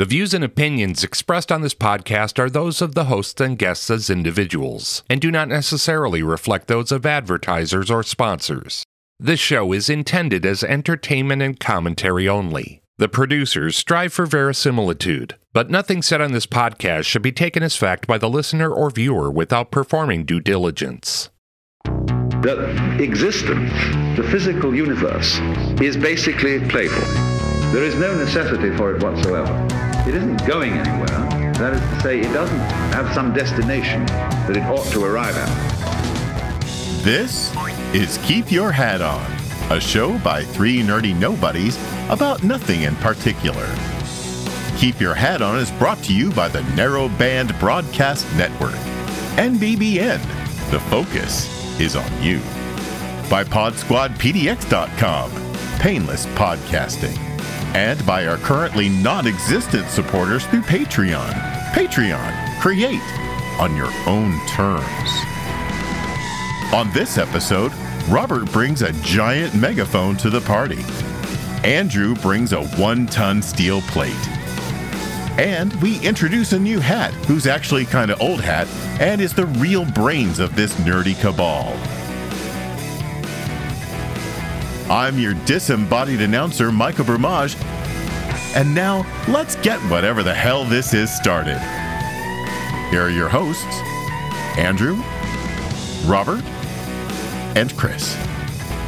The views and opinions expressed on this podcast are those of the hosts and guests as individuals, and do not necessarily reflect those of advertisers or sponsors. This show is intended as entertainment and commentary only. The producers strive for verisimilitude, but nothing said on this podcast should be taken as fact by the listener or viewer without performing due diligence. that existence, the physical universe, is basically playful. There is no necessity for it whatsoever. It isn't going anywhere. That is to say, it doesn't have some destination that it ought to arrive at. This is Keep Your Hat On, a show by three nerdy nobodies about nothing in particular. Keep Your Hat On is brought to you by the Narrowband Broadcast Network, NBBN. The focus is on you. By PodSquadPDX.com, painless podcasting. And by our currently non existent supporters through Patreon. Patreon, create on your own terms. On this episode, Robert brings a giant megaphone to the party. Andrew brings a one ton steel plate. And we introduce a new hat who's actually kind of old hat and is the real brains of this nerdy cabal. I'm your disembodied announcer, Michael Bromage, and now let's get whatever the hell this is started. Here are your hosts Andrew, Robert, and Chris.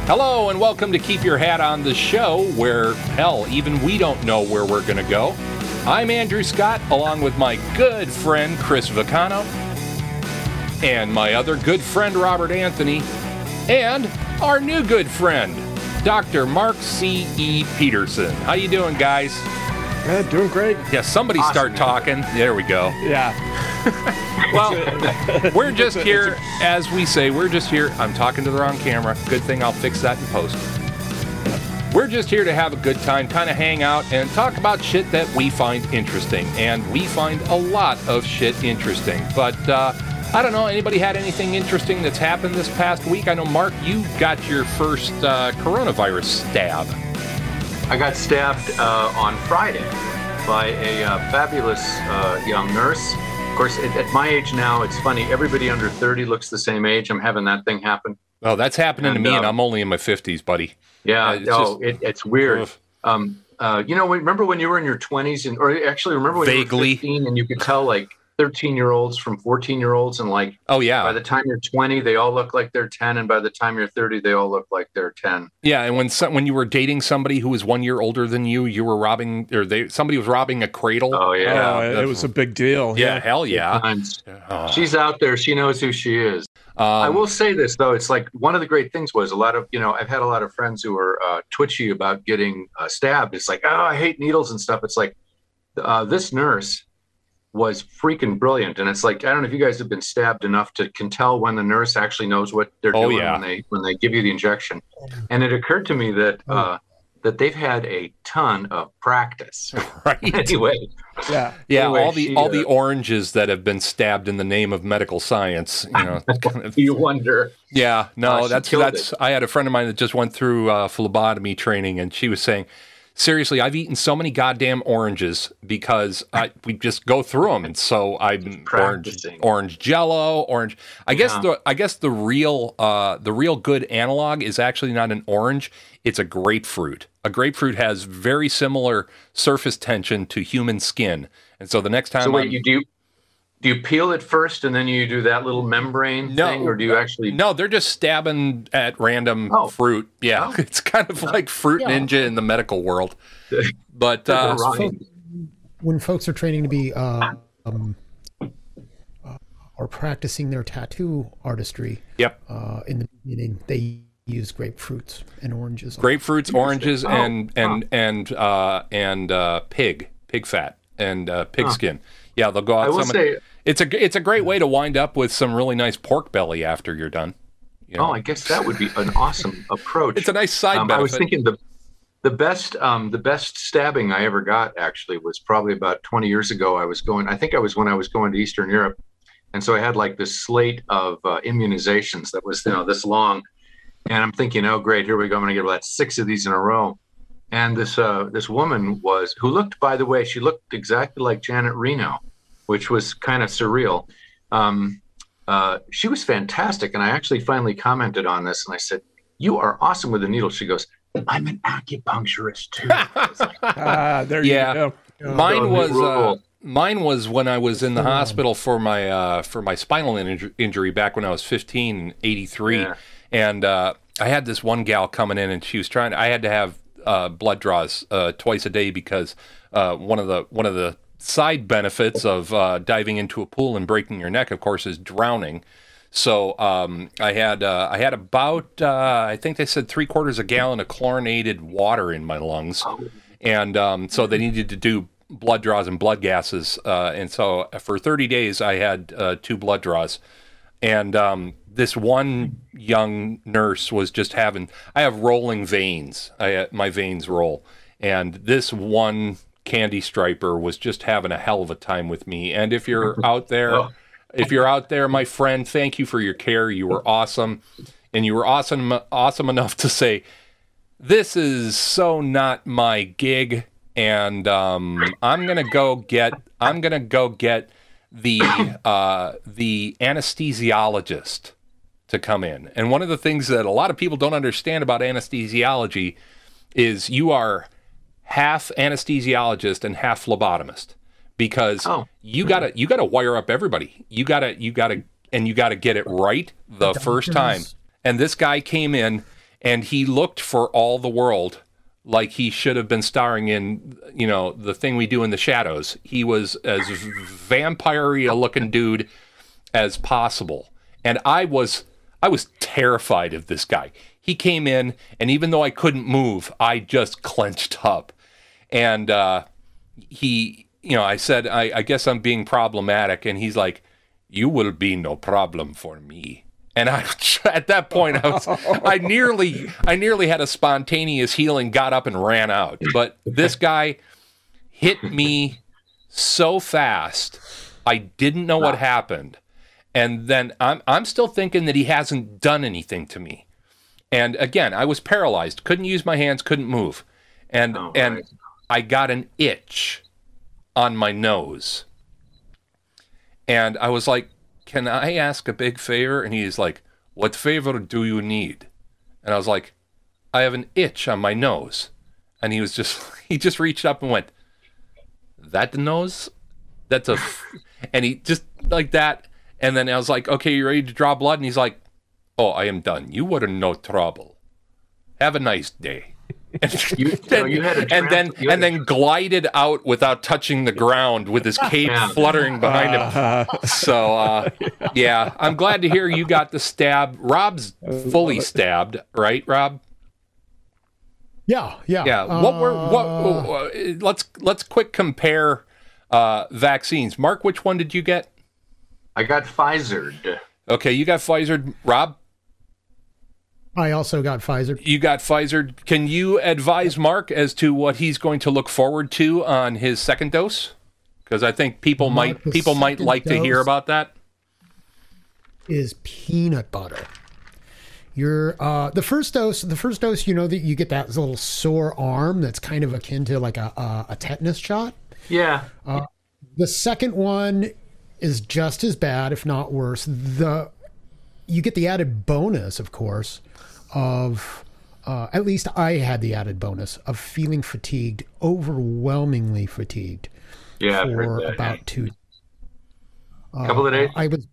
Hello, and welcome to Keep Your Hat on the show, where, hell, even we don't know where we're going to go. I'm Andrew Scott, along with my good friend Chris Vacano, and my other good friend Robert Anthony, and our new good friend, Dr. Mark C. E. Peterson. How you doing, guys? Yeah, doing great. Yeah, somebody start talking. There we go. Yeah. Well, we're just here, as we say, we're just here. I'm talking to the wrong camera. Good thing I'll fix that in post. We're just here to have a good time, kind of hang out and talk about shit that we find interesting. And we find a lot of shit interesting. But uh, I don't know, anybody had anything interesting that's happened this past week? I know, Mark, you got your first uh, coronavirus stab. I got stabbed uh, on Friday by a uh, fabulous uh, young nurse. Of course, at, at my age now, it's funny. Everybody under 30 looks the same age. I'm having that thing happen. Oh, that's happening And, to me, and uh, I'm only in my 50s, buddy. Yeah, Uh, it's no, just- it, it's weird. Um, uh, you know, remember when you were in your 20s, and or actually remember when Vaguely. you were 15 and you could tell like 13 year olds from 14 year olds, and like Oh, yeah. by the time you're 20, they all look like they're 10, and by the time you're 30, they all look like they're 10. Yeah, and when some, when you were dating somebody who was one year older than you, you were robbing, or they somebody was robbing a cradle. Oh yeah. Oh, it was a big deal. Yeah, hell yeah. Times. Oh. She's out there. She knows who she is. I Um, will say this though, it's like one of the great things was a lot of you know I've had a lot of friends who are uh, twitchy about getting uh, stabbed. It's like oh I hate needles and stuff. It's like uh, this nurse was freaking brilliant, and it's like I don't know if you guys have been stabbed enough to can tell when the nurse actually knows what they're Oh, doing yeah. when they when they give you the injection. And it occurred to me that uh, that they've had a ton of practice. right. anyway, Yeah. Yeah, Anyway, all the she, all the uh, oranges that have been stabbed in the name of medical science. You know, kind of- you wonder. yeah, no, Uh, she that's killed that's. I had a friend of mine that just went through uh, phlebotomy training, and she was saying, seriously, I've eaten so many goddamn oranges because I we just go through them, and so I'm orange orange Jello, orange. I guess the I guess the real uh, the real good analog is actually not an orange; it's a grapefruit. A grapefruit has very similar surface tension to human skin, and so the next time So I'm- you do do you peel it first and then you do that little membrane No, thing, or do you actually? No, they're just stabbing at random Oh. fruit. Yeah, Oh. it's kind of like fruit Yeah. ninja in the medical world. But uh, Right. Fo- when folks are training to be uh, um, uh, or practicing their tattoo artistry yep, uh, in the beginning, they use grapefruits and oranges. grapefruits, oranges, Oh, and and and uh, and uh, pig pig fat and uh, pig skin. Yeah, they'll go out. I will some- say, it's a it's a great way to wind up with some really nice pork belly after you're done. You know? oh, I guess that would be an awesome approach. it's a nice side Um, I was thinking the the best um, the best stabbing I ever got actually was probably about 20 years ago. I was going. I think I was when I was going to Eastern Europe, and so I had like this slate of uh, immunizations that was you know this long, and I'm thinking, oh great, here we go. I'm going to get about six of these in a row. and this uh, this woman was who looked, by the way, she looked exactly like Janet Reno, which was kind of surreal. Um, uh, she was fantastic, and I actually finally commented on this, and I said, "You are awesome with the needle." She goes, "I'm an acupuncturist too." Like, Ah, there Yeah. you go. Mine was uh, mine was when I was in the hospital for my uh, for my spinal inju- injury back when I was 15, in 83, Yeah. and uh, I had this one gal coming in and she was trying. I had to have uh, blood draws uh, twice a day because uh, one of the one of the side benefits of uh, diving into a pool and breaking your neck, of course, is drowning. So um, I had uh, I had about uh, I think they said three quarters of a gallon of chlorinated water in my lungs, and um, so they needed to do blood draws and blood gases. Uh, and so for 30 days I had uh, two blood draws, and um, this one young nurse was just having I have rolling veins. I my veins roll, and this one candy striper was just having a hell of a time with me. And if you're out there. Oh. If you're out there, my friend, thank you for your care. You were awesome, and you were awesome, awesome enough to say, "This is so not my gig," and um, I'm gonna go get. I'm gonna go get the uh, the anesthesiologist to come in. And one of the things that a lot of people don't understand about anesthesiology is you are half anesthesiologist and half phlebotomist because Oh. you gotta you gotta wire up everybody. You gotta you gotta and you gotta get it right the first time. And this guy came in and he looked for all the world like he should have been starring in you know the thing we do in the shadows. He was as vampire a looking dude as possible. And I was I was terrified of this guy. He came in and even though I couldn't move, I just clenched up. And uh, he, you know, I said, I, I guess I'm being problematic. And he's like, You will be no problem for me. And I, at that point, I was, I nearly, I nearly had a spontaneous healing, got up and ran out. But this guy hit me so fast, I didn't know what happened. And then I'm, I'm still thinking that he hasn't done anything to me. And again, I was paralyzed, couldn't use my hands, couldn't move. And, Oh, and right. I got an itch on my nose. And I was like, Can I ask a big favor? And he's like, What favor do you need? And I was like, I have an itch on my nose. And he was just, he just reached up and went, That nose? That's a, f-" and he just like that. And then I was like, Okay, you ready to draw blood? And he's like, Oh, I am done. You were no trouble. Have a nice day. You, no, you had a and then trans- you had and a- then glided out without touching the ground with his cape Yeah. fluttering behind him. Uh, So uh, yeah, I'm glad to hear you got the stab. Rob's fully stabbed, right, Rob? Yeah, yeah. Yeah. What were what? Uh, uh, let's let's quick compare uh, vaccines. Mark, which one did you get? I got Pfizered. Okay, you got Pfizer. Rob, I also got Pfizer. you got Pfizer. Can you advise Mark as to what he's going to look forward to on his second dose? Because I think people Mark, might people might like to hear about that. is peanut butter. Your uh, the first dose, the first dose, you know that you get that little sore arm that's kind of akin to like a a, a tetanus shot. Yeah. The second one is just as bad, if not worse. The you get the added bonus, of course, of uh, at least I had the added bonus of feeling fatigued, overwhelmingly fatigued Yeah. For about two A couple of days. I was,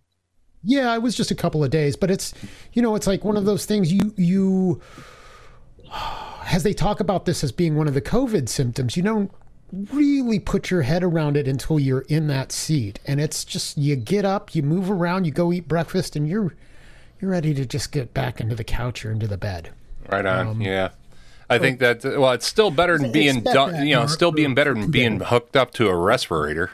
yeah, I was just a couple of days, but it's, you know, it's like one of those things you, you, as they talk about this as being one of the COVID symptoms, you don't really put your head around it until you're in that seat. And it's just, you get up, you move around, you go eat breakfast, and you're, you're ready to just get back into the couch or into the bed. Right on. Um, yeah. I think that well, it's still better than being done. You know, still being better than being hooked up to a respirator.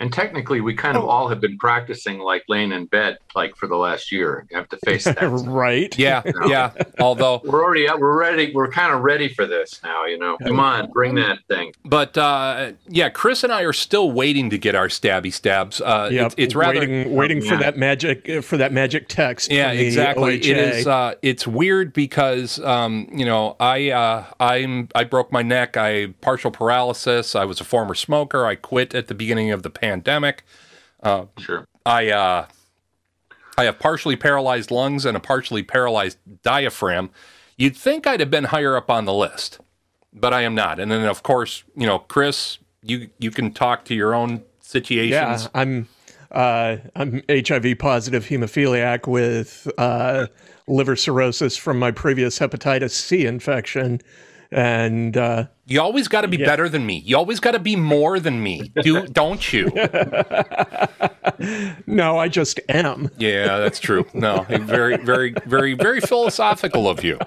And technically, we kind of Oh. all have been practicing like laying in bed like for the last year. You have to face that. right. Yeah, yeah. Although, We're already. We're ready. We're kind of ready for this now. You know, come on, bring that thing. but uh, yeah, Chris and I are still waiting to get our stabby stabs. Uh, Yep. it's, it's rather waiting, waiting for Yeah. that magic uh, for that magic text. Yeah, exactly. It OHA. is. Uh, it's weird because um, you know I uh, I'm I broke my neck. I partial paralysis. I was a former smoker. I quit at the beginning of the pandemic. Sure. I uh, I have partially paralyzed lungs and a partially paralyzed diaphragm. You'd think I'd have been higher up on the list, but I am not. And then of course, you know, Chris, you you can talk to your own situations. Yeah, I'm uh, I'm HIV positive hemophiliac with uh, liver cirrhosis from my previous hepatitis C infection, and uh, You always got to be better than me. You always got to be more than me. Do don't you? no, I just am. Yeah, that's true. No, very, very, very, very philosophical of you.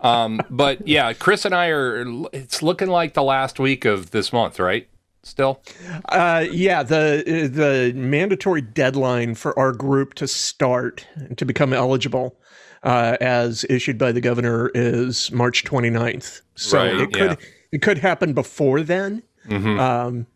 Um, but yeah, Chris and I are. It's looking like the last week of this month, right? Still, Uh, yeah, the the mandatory deadline for our group to start to become eligible, uh, as issued by the governor, is March 29th. So Right, it could yeah. it could happen before then, um,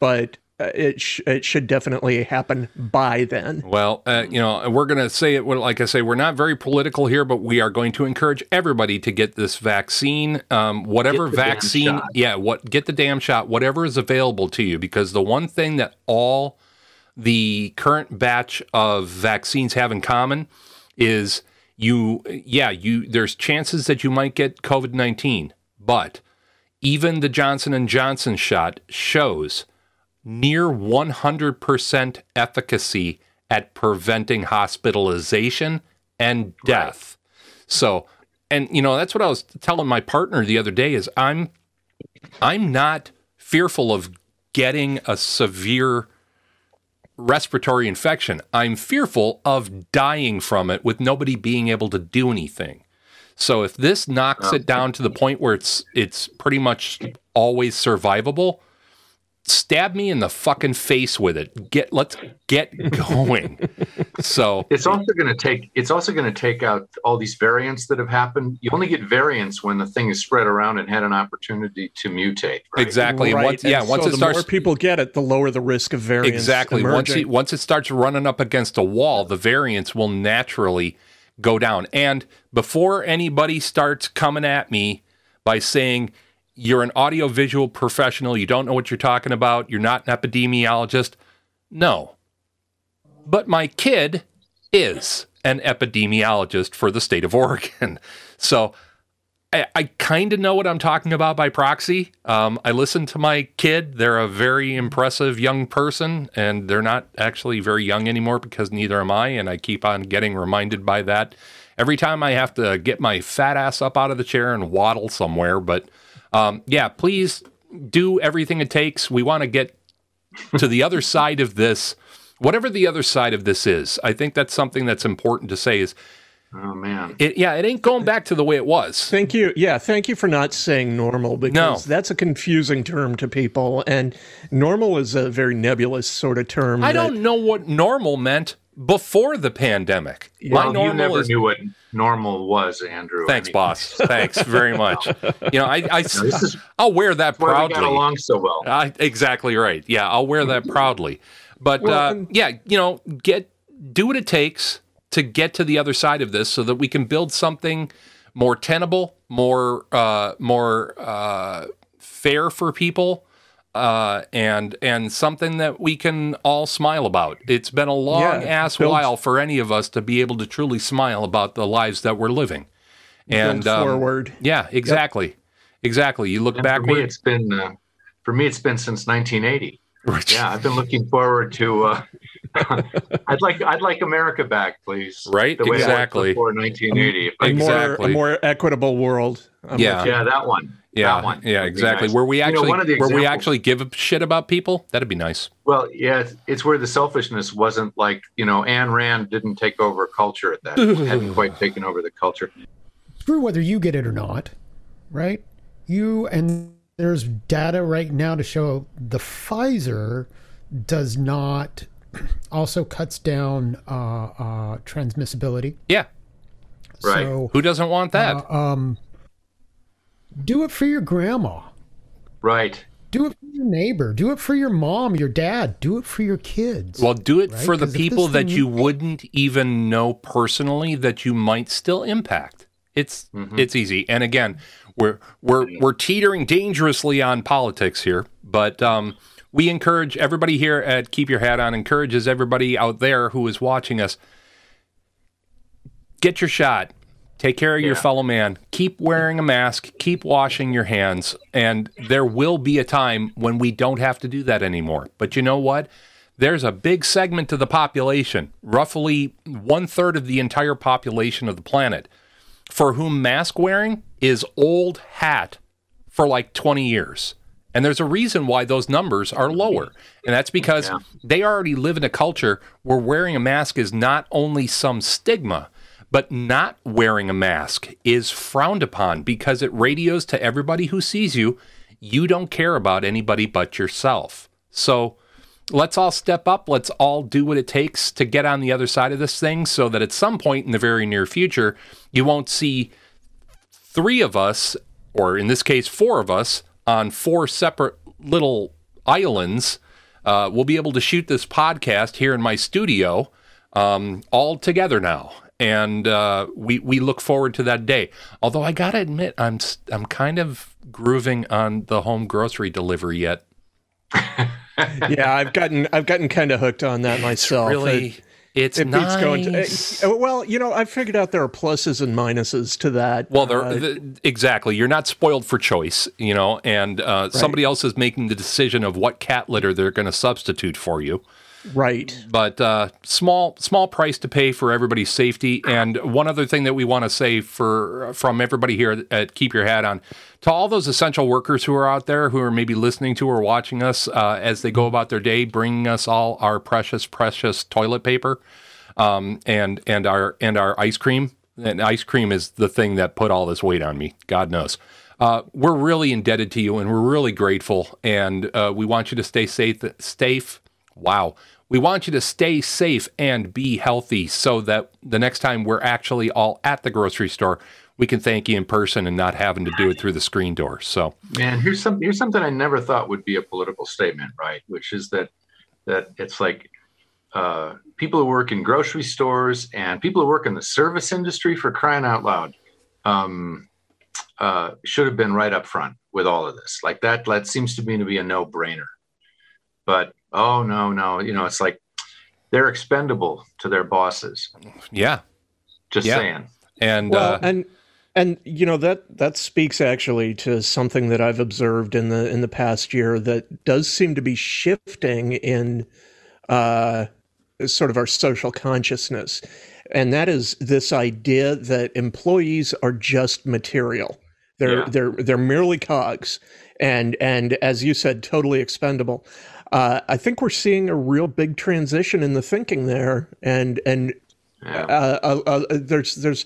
but uh, it sh- it should definitely happen by then. well, uh, you know, we're going to say it. Like I say, we're not very political here, but we are going to encourage everybody to get this vaccine, um, whatever Get the damn vaccine. Yeah, what get the damn shot, whatever is available to you, because the one thing that all the current batch of vaccines have in common is you yeah you there's chances that you might get covid-19 but even the johnson and johnson shot shows near 100% efficacy at preventing hospitalization and death. So and you know that's what i was telling my partner the other day is i'm i'm not fearful of getting a severe respiratory infection. I'm fearful of dying from it with nobody being able to do anything. So if this knocks oh. it down to the point where it's it's pretty much always survivable, stab me in the fucking face with it. Get let's get going. so It's also going to take. It's also going to take out all these variants that have happened. You only get variants when the thing is spread around and had an opportunity to mutate. Right? exactly. And Right, once, yeah, and once so it the starts more people get it, the lower the risk of variants. Exactly. Once it, once it starts running up against a wall, the variants will naturally go down. And before anybody starts coming at me by saying you're an audiovisual professional, you don't know what you're talking about, you're not an epidemiologist, no. But my kid is an epidemiologist for the state of Oregon. So I, I kind of know what I'm talking about by proxy. Um, I listen to my kid. They're a very impressive young person, and they're not actually very young anymore because neither am I. And I keep on getting reminded by that every time I have to get my fat ass up out of the chair and waddle somewhere. But um, yeah, please do everything it takes. We want to get to the other side of this, whatever the other side of this is. I think that's something that's important to say is Oh man. it, yeah, it ain't going back to the way it was. Thank you. Yeah, thank you for not saying normal because No. that's a confusing term to people, and normal is a very nebulous sort of term. I that- don't know what normal meant before the pandemic. My Well, you normal never is knew what normal was, Andrew. thanks, I mean, boss. Thanks very much. You know, I, I this is will wear that Why we got along so well. Uh, exactly right. Yeah, I'll wear that proudly. But uh, yeah, you know, get do what it takes to get to the other side of this, so that we can build something more tenable, more uh, more uh, fair for people, uh, and and something that we can all smile about. It's been a long Yeah, ass build- while for any of us to be able to truly smile about the lives that we're living. And um, forward. yeah, exactly, exactly. You look And for me, it's been uh, for me, it's been since 1980. Right. Yeah, I've been looking forward to. Uh, I'd like I'd like America back, please. Right, The way exactly. Before 1980. If I- A more, Exactly. a more equitable world. I'm Yeah. yeah, that one. Yeah, that one. yeah, exactly. nice. Where we You know, actually, one of the where we actually give a shit about people, that'd be nice. Well, yeah, it's, it's where the selfishness wasn't like you know Ayn Rand didn't take over culture at that. hadn't quite taken over the culture. screw whether you get it or not, right? You and there's data right now to show the Pfizer does not also cuts down uh, uh, transmissibility. Yeah. Right. So Who doesn't want that? Um, do it for your grandma. Right. Do it for your neighbor. Do it for your mom, your dad. Do it for your kids. well, do it right? for the people that thing- you wouldn't even know personally that you might still impact. It's Mm-hmm. it's easy. And again, we're we're we're teetering dangerously on politics here, but um, we encourage everybody here at Keep Your Hat On encourages everybody out there who is watching us get your shot. Take care of your fellow man. Keep wearing a mask. Keep washing your hands. And there will be a time when we don't have to do that anymore. But you know what? There's a big segment of the population, roughly one third of the entire population of the planet, for whom mask wearing is old hat for like 20 years. And there's a reason why those numbers are lower. And that's because they already live in a culture where wearing a mask is not only some stigma, but not wearing a mask is frowned upon because it radios to everybody who sees you, you don't care about anybody but yourself. So let's all step up. Let's all do what it takes to get on the other side of this thing so that at some point in the very near future, you won't see three of us, or in this case, four of us, on four separate little islands. Uh, we'll be able to shoot this podcast here in my studio um, all together now. And uh, we we look forward to that day. Although I gotta admit, I'm I'm kind of grooving on the home grocery delivery yet. yeah, I've gotten I've gotten kind of hooked on that myself. Really, It- it's it beats going nice. to. uh, well, you know, I figured out there are pluses and minuses to that. Well, there Uh, th- exactly. You're not spoiled for choice, you know, and uh, somebody else is making the decision of what cat litter they're going to substitute for you. Right. But uh, small small price to pay for everybody's safety. And one other thing that we want to say for from everybody here at Keep Your Hat On to all those essential workers who are out there who are maybe listening to or watching us uh, as they go about their day, bringing us all our precious precious toilet paper um, and and our and our ice cream. And ice cream is the thing that put all this weight on me. God knows. Uh, we're really indebted to you, and we're really grateful. And uh, we want you to stay safe. Safe. Wow. We want you to stay safe and be healthy, so that the next time we're actually all at the grocery store, we can thank you in person and not having to do it through the screen door. So Man, here's some here's something I never thought would be a political statement, right? Which is that that it's like uh, people who work in grocery stores and people who work in the service industry for crying out loud um, uh, should have been right up front with all of this. Like that, that seems to me to be a no brainer. But oh no, no, you know, it's like they're expendable to their bosses. yeah, Just Yeah. saying. and Well, uh, and and you know that that speaks actually to something that I've observed in the in the past year that does seem to be shifting in uh, sort of our social consciousness, and that is this idea that employees are just material. They're Yeah. they're they're merely cogs, and and as you said, totally expendable. Uh, I think we're seeing a real big transition in the thinking there, and and Yeah. uh, uh, uh, there's there's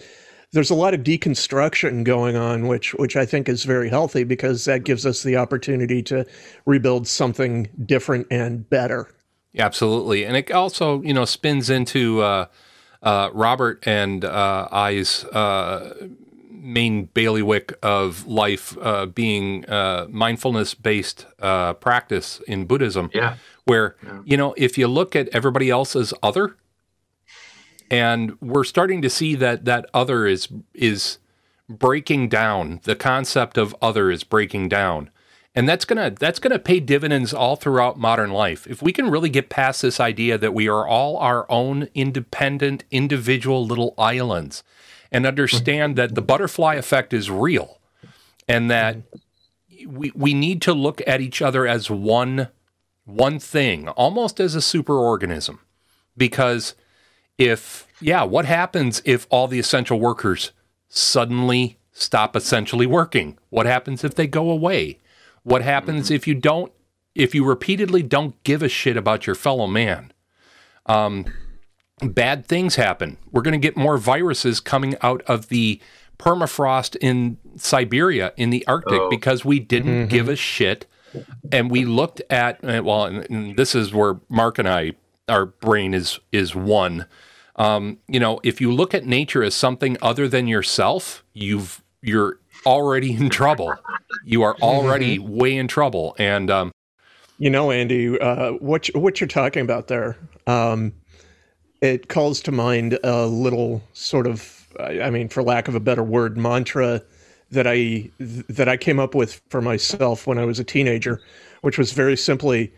there's a lot of deconstruction going on, which which I think is very healthy because that gives us the opportunity to rebuild something different and better. Absolutely, and it also you know spins into uh, uh, Robert and uh, I's uh, main bailiwick of life uh, being uh, mindfulness based uh, practice in Buddhism. Yeah. where you know if you look at everybody else as other, and we're starting to see that that other is is breaking down. The concept of other is breaking down. And that's gonna that's gonna pay dividends all throughout modern life. If we can really get past this idea that we are all our own independent, individual little islands, and understand that the butterfly effect is real, and that we we need to look at each other as one one thing, almost as a superorganism, because if yeah, what happens if all the essential workers suddenly stop essentially working? What happens if they go away? What happens if you don't if you repeatedly don't give a shit about your fellow man? Um, bad things happen. We're going to get more viruses coming out of the permafrost in Siberia in the Arctic Oh. because we didn't give a shit and we looked at uh, well, and, and this is where Mark and I, our brain is is one. Um, you know, if you look at nature as something other than yourself, you've you're already in trouble. You are already way in trouble, and um, You know, Andy, uh, what you- what you're talking about there, um, it calls to mind a little sort of, I I mean, for lack of a better word, mantra that I that I came up with for myself when I was a teenager, which was very simply,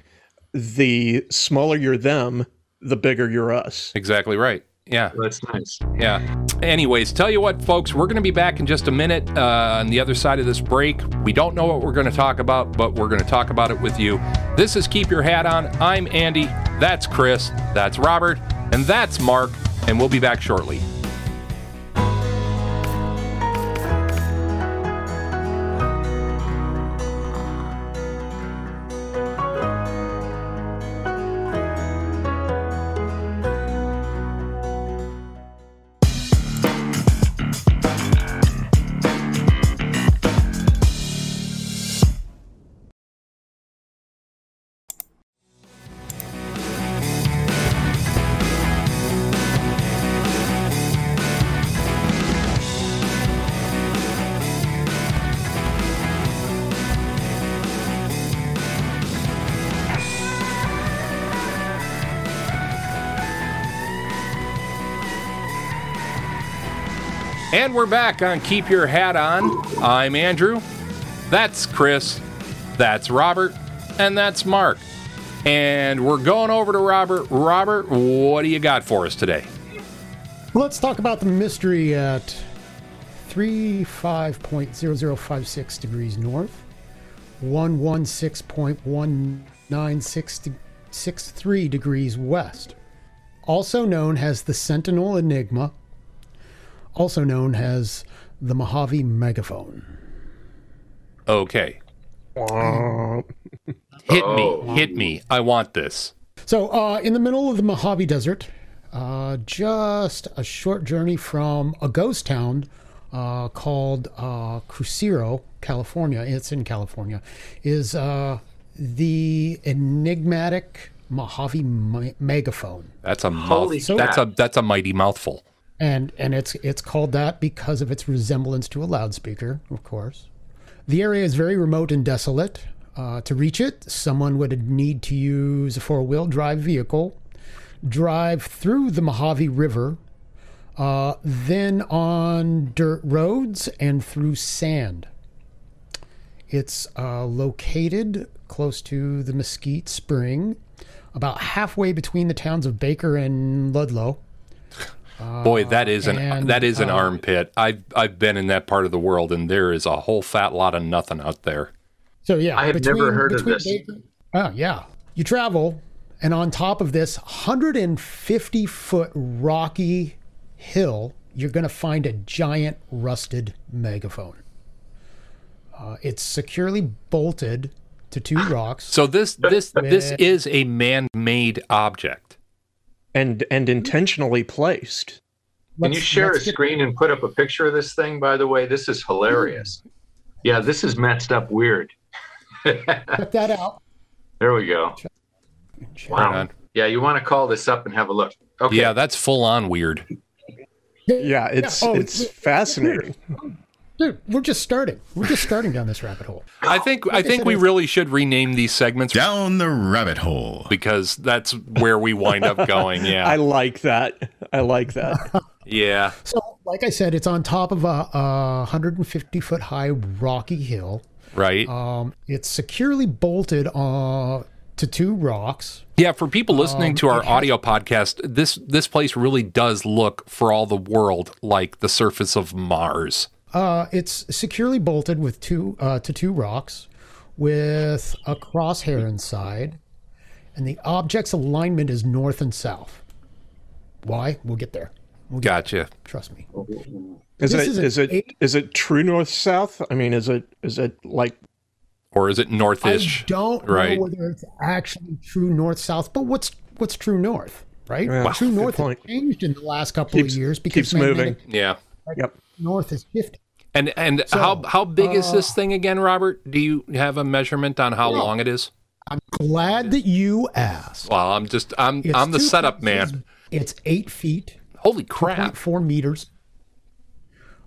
the smaller you're them, the bigger you're us. exactly right. Yeah. That's nice. Yeah. Anyways, tell you what, folks, we're going to be back in just a minute uh, on the other side of this break. We don't know what we're going to talk about, but we're going to talk about it with you. This is Keep Your Hat On. I'm Andy. That's Chris. That's Robert. And that's Mark. And we'll be back shortly. And we're back on Keep Your Hat On. I'm Andrew. That's Chris. That's Robert. And that's Mark. And we're going over to Robert. Robert, what do you got for us today? Let's talk about the mystery at 35.0056 degrees north, 116.1963 degrees west, also known as the Sentinel Enigma, also known as the Mojave Megaphone. Okay. Hit me. Hit me. I want this. So, uh, in the middle of the Mojave Desert, uh, just a short journey from a ghost town uh, called uh, Crucero, California. It's in California. Is uh, the enigmatic Mojave me- megaphone, That's a Holy mouth. That's crap. a that's a mighty mouthful. And and it's it's called that because of its resemblance to a loudspeaker, of course. The area is very remote and desolate. Uh, to reach it, someone would need to use a four wheel drive vehicle, drive through the Mojave River, uh, then on dirt roads and through sand. It's uh, located close to the Mesquite Spring, about halfway between the towns of Baker and Ludlow. Boy, that is an and, that is an uh, armpit. I've I've been in that part of the world, and there is a whole fat lot of nothing out there. So yeah, I have never heard of this. Baker- oh yeah, you travel, and on top of this 150 foot rocky hill, you're going to find a giant rusted megaphone. Uh, it's securely bolted to two rocks. So this this this is a man-made object. And and intentionally placed. Can you share a let's get- screen and put up a picture of this thing, by the way? This is hilarious. Hmm. Yeah, this is messed up weird. Check that out. There we go. Right Wow. on. Yeah, you want to call this up and have a look. Okay. Yeah, that's full on weird. Yeah, it's oh, it's it's- fascinating. Dude, we're just starting. We're just starting down this rabbit hole. I think I think we really should rename these segments Down the rabbit hole. because that's where we wind up going. Yeah, I like that. I like that. Yeah. So, like I said, it's on top of a, a 150 foot high rocky hill. Right. Um, it's securely bolted uh, to two rocks. Yeah, for people listening Um, to our has- audio podcast, this this place really does look for all the world like the surface of Mars. Uh, it's securely bolted with two uh, to two rocks, with a crosshair inside, and the object's alignment is north and south. Why? We'll get there. We'll get, Gotcha. trust me. Is This it is is it eight- is it true north south? I mean, is it is it like Or is it northish? I northish? don't right. know whether it's actually true north south, but what's what's true north, right? Yeah, true north has changed in the last couple Keeps- of years because keeps moving. magnetic Yeah. Yep. North is shifting. And and how how big is this thing again, Robert? Do you have a measurement on how long it is? I'm glad that you asked. Well, I'm just I'm It's I'm the setup man. It's eight feet, Holy crap! Four meters.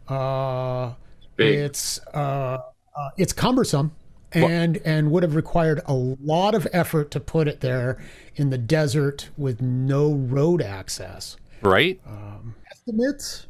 Uh, Big. it's uh, uh, it's cumbersome and and would have required a lot of effort to put it there in the desert with no road access. Right? Estimates,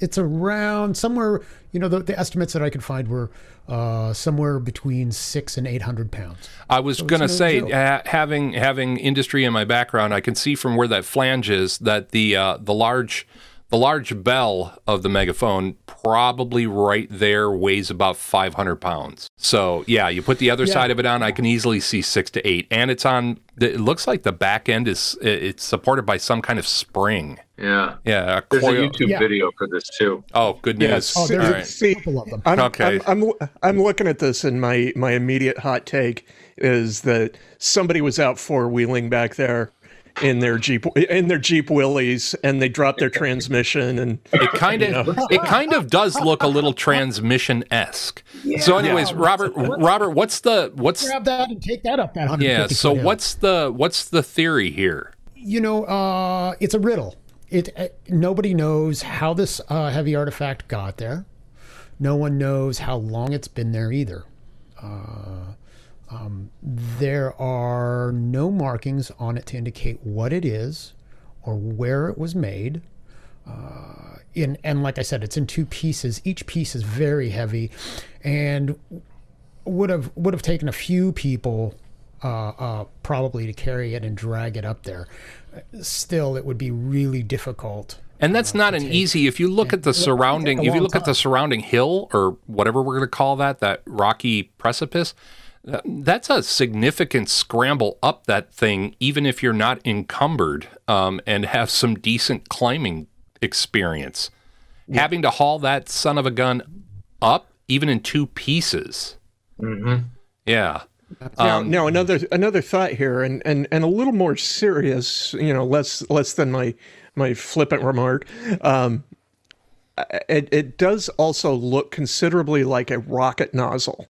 it's around somewhere. You know, the, the estimates that I could find were uh, somewhere between six and eight hundred pounds. I was gonna say, joke. uh, having having industry in my background, I can see from where that flange is that the uh, the large the large bell of the megaphone probably right there weighs about 500 pounds. So yeah, you put the other Yeah. side of it on, I can easily see six to eight, and it's on. It looks like the back end is it's supported by some kind of spring. Yeah. Yeah, a There's a. YouTube Yeah. video for this too. Oh, good news. Oh, there's All a right. See, couple of them. I'm, Okay. I'm, I'm, I'm looking at this, and my, my immediate hot take is that somebody was out four wheeling back there in their Jeep in their Jeep Willys, and they drop their transmission, and It kind of it kind of does look a little transmission esque. So, anyways, Robert, Robert, what's the what's Grab that and take that up that 150 yeah? So foot what's the what's the theory here? you know, uh, it's a riddle. It uh, nobody knows how this uh, heavy artifact got there. No one knows how long it's been there either. Uh, um, there are no markings on it to indicate what it is or where it was made. Uh, in and like I said, it's in two pieces. Each piece is very heavy, and would have would have taken a few people uh, uh, probably to carry it and drag it up there. Still, it would be really difficult. And that's not an easy. If you look at the surrounding, if you look at the surrounding hill or whatever we're going to call that, that rocky precipice, uh, that's a significant scramble up that thing, even if you're not encumbered um, and have some decent climbing experience. Having to haul that son of a gun up, even in two pieces. Mm-hmm. Yeah. Now, Um, now another another thought here, and, and, and a little more serious, you know, less less than my my flippant remark. Um, it it does also look considerably like a rocket nozzle.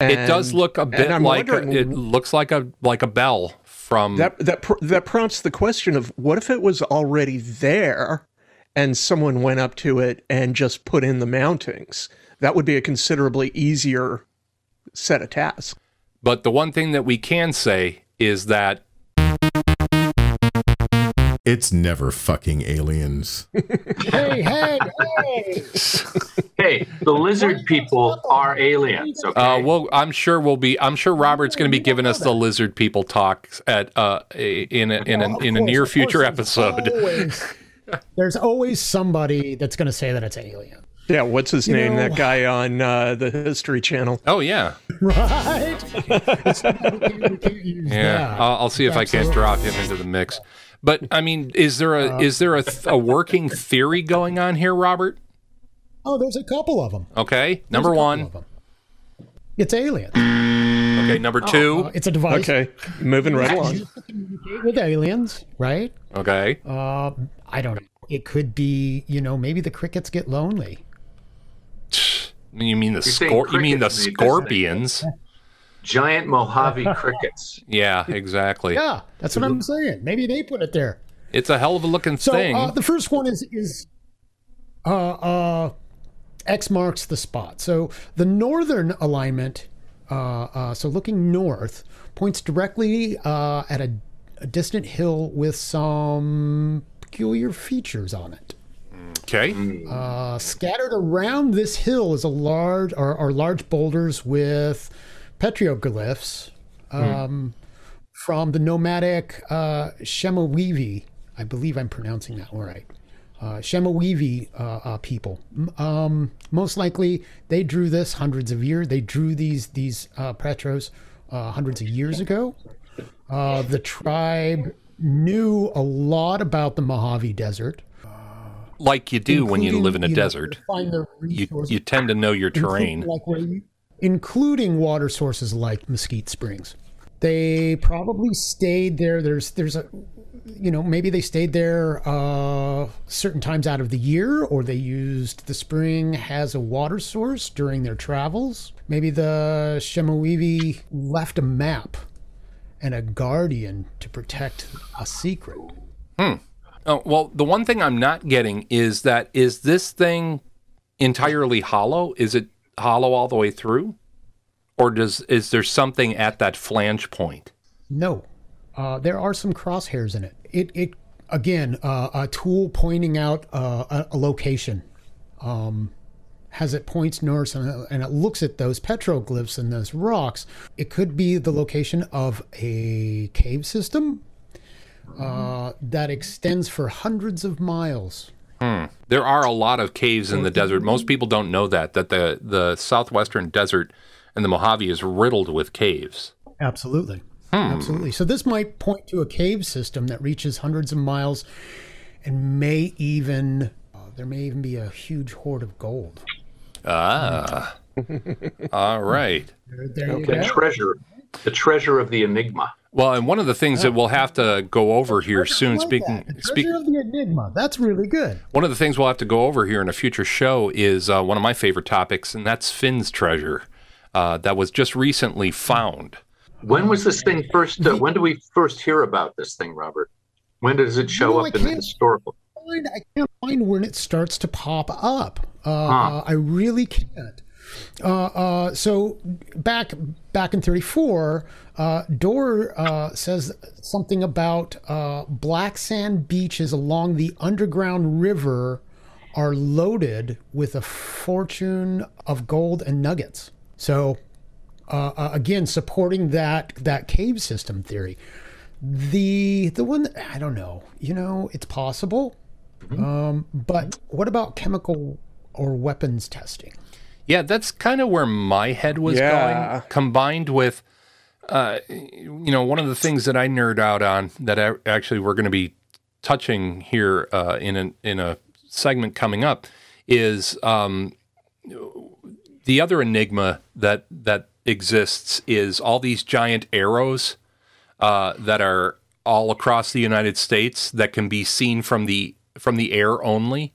It does look a bit like a, it looks like a like a bell from that that pr- that prompts the question of what if it was already there, and someone went up to it and just put in the mountings. That would be a considerably easier set of tasks. But the one thing that we can say is that It's never fucking aliens. Hey, hey, hey! Hey, the lizard people are aliens. Okay. uh, well, I'm sure we'll be. I'm sure Robert's going to be giving us the lizard people talk at uh, in a, in a, Of in a course, near of course, future there's episode. always- there's always somebody that's going to say that it's alien, Yeah, what's his name? know- that guy on uh, the History Channel. Oh yeah, right? We can't- we can't use yeah. that. I'll, I'll see if I can't drop him into the mix. But I mean, is there a is there a, th- a working theory going on here, Robert? Oh, there's a couple of them. Okay, number one. It's aliens. Okay, number two. Uh, it's a device Okay, moving right along. used to communicate with aliens, right? Okay, Uh, I don't know. It could be, you know, maybe the crickets get lonely. you mean the saying scor- You mean the crickets, Nate, scorpions? Giant Mojave crickets. Yeah, exactly. Yeah, that's what I'm saying. Maybe they put it there. It's a hell of a looking So thing. uh, the first one is is uh, uh, X marks the spot. So the northern alignment, uh, uh, so looking north, points directly uh, at a, a distant hill with some peculiar features on it. okay. Uh, scattered around this hill is a large are, are large boulders with petroglyphs um, from the nomadic uh, Chemehuevi. I believe I'm pronouncing that all right. Uh, uh, uh, people. Um, most likely, they drew this hundreds of years. They drew these these uh, petros uh, hundreds of years ago. Uh, the tribe knew a lot about the Mojave Desert. Like you do when you live in a desert. You, you tend to know your terrain. like where you- including water sources like Mesquite Springs. They probably stayed there. There's there's a you know, maybe they stayed there uh, certain times out of the year, or they used the spring as a water source during their travels. Maybe the Chemehuevi left a map and a guardian to protect a secret. Hmm. Oh, well, the one thing I'm not getting is that is this thing entirely hollow? Is it hollow all the way through, or does is there something at that flange point? No, uh, there are some crosshairs in it. It, it again, uh, a tool pointing out uh, a, a location. Um, as it points north and, and it looks at those petroglyphs and those rocks, it could be the location of a cave system uh, that extends for hundreds of miles. There are a lot of caves in the desert. Most people don't know that that the the southwestern desert and the Mojave is riddled with caves. Absolutely. Absolutely. So this might point to a cave system that reaches hundreds of miles and may even uh, there may even be a huge hoard of gold. Ah. All right. There, there you The treasure, the treasure of the enigma. Well, and one of the things that we'll have to go over here soon, like speaking that. The speak, treasure of the enigma. That's really good. one of the things we'll have to go over here in a future show is uh, one of my favorite topics, and that's Fenn's treasure uh, that was just recently found. When was this thing first? Uh, when do we first hear about this thing, Robert? When does it show No, I up in the can't. historical? Find- I can't find when it starts to pop up. Uh, Huh. I really can't. Uh, uh, so back back in '34, uh, Dorr uh, says something about uh, black sand beaches along the underground river are loaded with a fortune of gold and nuggets. So uh, uh, again, supporting that that cave system theory. The the one that, I don't know, you know, it's possible. Um, but what about chemical or weapons testing? Yeah, that's kind of where my head was Yeah. going, combined with, uh, you know, one of the things that I nerd out on that I, actually we're going to be touching here uh, in a in a segment coming up is um, the other enigma that that exists is all these giant arrows uh, that are all across the United States that can be seen from the from the air only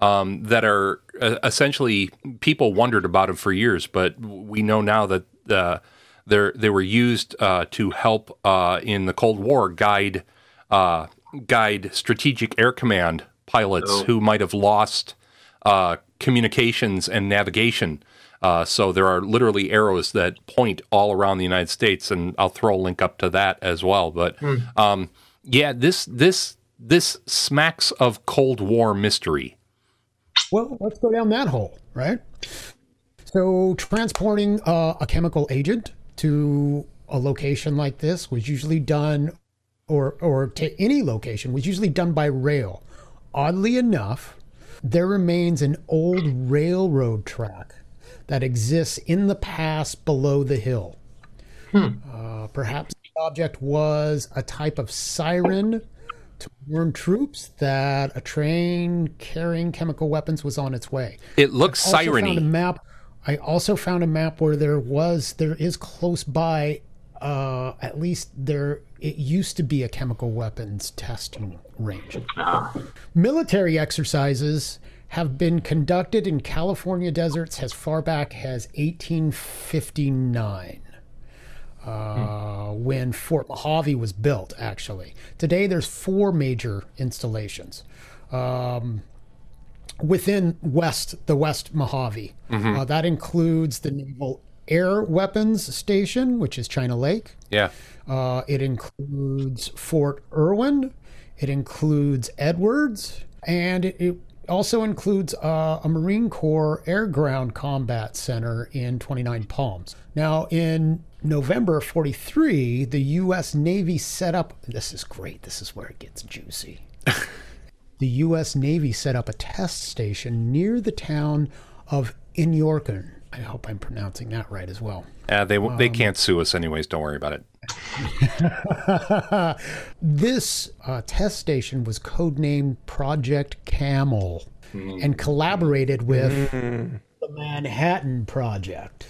um, that are uh, essentially people wondered about them for years, but we know now that uh, they they were used uh, to help uh, in the Cold War guide uh, guide strategic air command pilots Oh. who might have lost uh, communications and navigation. Uh, so there are literally arrows that point all around the United States, and I'll throw a link up to that as well. But um, yeah, this this this smacks of Cold War mystery. Well, let's go down that hole, right? So, transporting uh, a chemical agent to a location like this was usually done, or or to any location was usually done by rail. Oddly enough, there remains an old railroad track that exists in the pass below the hill. Uh, perhaps the object was a type of siren to warn troops that a train carrying chemical weapons was on its way. It looks found a map. I also found a map where there was there is close by. Uh, at least there it used to be a chemical weapons testing range. Military exercises have been conducted in California deserts as far back as 1859 uh, when Fort Mojave was built, actually. Today, there's four major installations um, within West, the West Mojave. Uh, that includes the Naval Air Weapons Station, which is China Lake. Yeah. Uh, it includes Fort Irwin. It includes Edwards, and it, it also includes uh, a Marine Corps Air Ground Combat Center in 29 Palms. Now, in November of 43, the U.S. Navy set up. This is great. This is where it gets juicy. the U.S. Navy set up a test station near the town of Inyokern. I hope I'm pronouncing that right as well. Uh, they they can't sue us anyways. Don't worry about it. This uh, test station was codenamed Project Camel and collaborated with the Manhattan Project.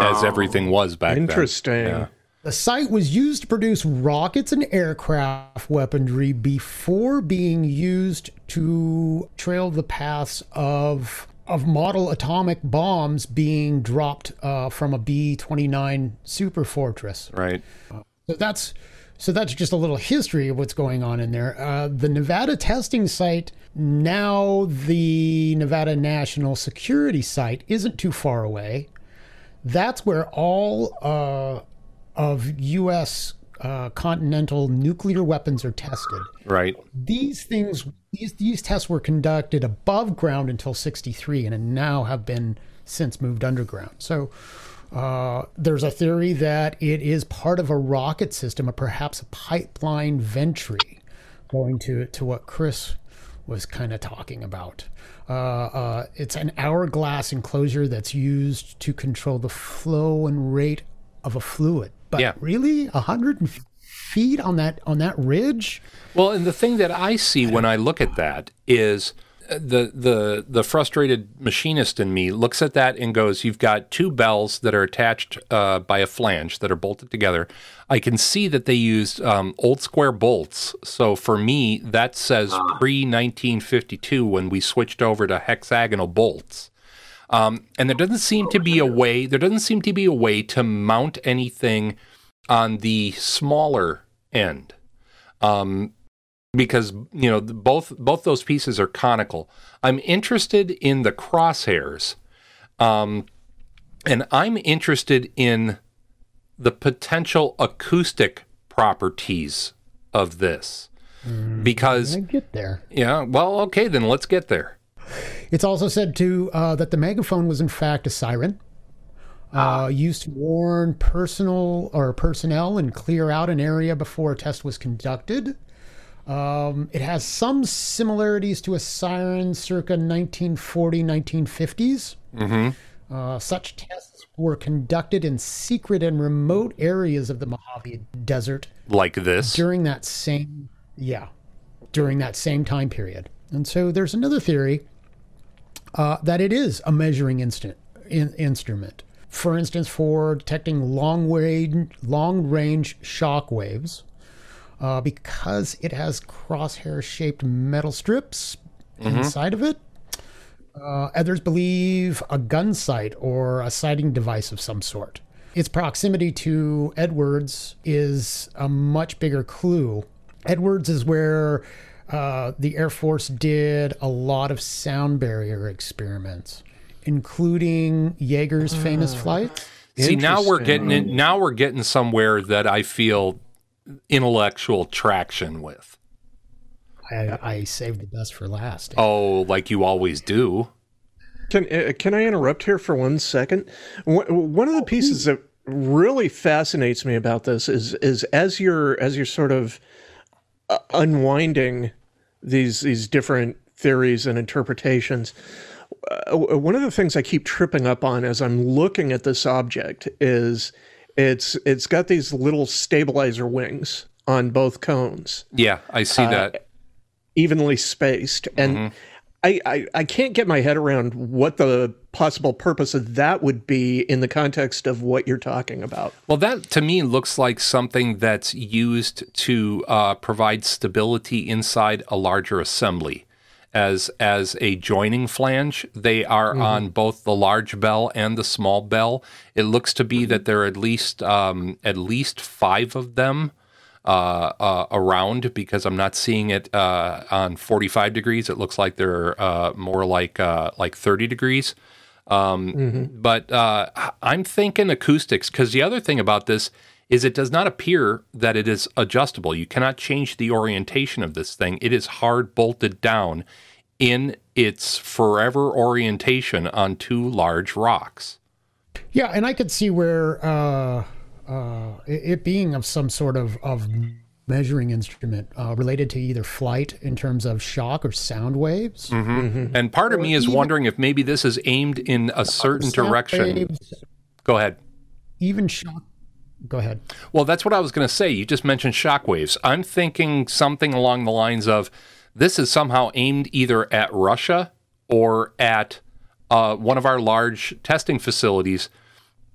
As everything was back then. Interesting. Yeah. The site was used to produce rockets and aircraft weaponry before being used to trail the paths of of model atomic bombs being dropped uh, from a B twenty nine super fortress. Right. So that's so that's just a little history of what's going on in there. Uh, the Nevada testing site, now the Nevada National Security Site, isn't too far away. That's where all uh, of U.S. Uh, continental nuclear weapons are tested. Right. These things, these these tests were conducted above ground until '63, and now have been since moved underground. So. Uh, there's a theory that it is part of a rocket system, or perhaps a pipeline venturi, going to to what Chris was kind of talking about. Uh, uh, it's an hourglass enclosure that's used to control the flow and rate of a fluid. But Yeah. really, a hundred feet on that on that ridge? Well, and the thing that I see when I look at that is uh, the the the frustrated machinist in me looks at that and goes, "You've got two bells that are attached uh, by a flange that are bolted together." I can see that they used um, old square bolts. So for me, that says pre 1952 when we switched over to hexagonal bolts. Um, and there doesn't seem to be a way. There doesn't seem to be a way to mount anything on the smaller end um, because you know both both those pieces are conical. I'm interested in the crosshairs, um, and I'm interested in the potential acoustic properties of this because I get there. yeah. Well, okay, then let's get there. It's also said to uh, that the megaphone was in fact a siren. Uh, used to warn personal or personnel and clear out an area before a test was conducted. Um, it has some similarities to a siren circa 1940 1950s. Uh, such tests were conducted in secret and remote areas of the Mojave Desert Like this. during that same yeah during that same time period and so there's another theory uh, that it is a measuring instant in, instrument for instance for detecting long range long range shock waves uh, because it has crosshair shaped metal strips inside of it uh, others believe a gun sight or a sighting device of some sort. Its proximity to Edwards is a much bigger clue. Edwards is where uh, the Air Force did a lot of sound barrier experiments, including Yeager's famous flights. See, now we're getting in, now we're getting somewhere that I feel intellectual traction with. I, I saved the best for last. Oh, like you always do. Can uh, can I interrupt here for one second? One one of the pieces that really fascinates me about this is is as you're as you're sort of Uh, unwinding these these different theories and interpretations. Uh, one of the things I keep tripping up on as I'm looking at this object is it's it's got these little stabilizer wings on both cones Yeah, I see uh, that. evenly spaced and mm-hmm. I, I i can't get my head around what the possible purpose of that would be in the context of what you're talking about Well, that to me looks like something that's used to uh, provide stability inside a larger assembly. As as a joining flange, they are on both the large bell and the small bell. It looks to be that there are at least um, at least five of them uh, uh, around because I'm not seeing it uh, on 45 degrees. It looks like they're uh, more like uh, like 30 degrees. Um, But uh, I'm thinking acoustics because the other thing about this is it does not appear that it is adjustable. You cannot change the orientation of this thing. It is hard bolted down in its forever orientation on two large rocks. Yeah, and I could see where uh, uh, it it being of some sort of, of measuring instrument uh, related to either flight in terms of shock or sound waves. And part of me is even- wondering if maybe this is aimed in a certain direction. waves, Go ahead. even shock. Go ahead. Well, that's what I was going to say. You just mentioned shock waves. I'm thinking something along the lines of this is somehow aimed either at Russia or at uh, one of our large testing facilities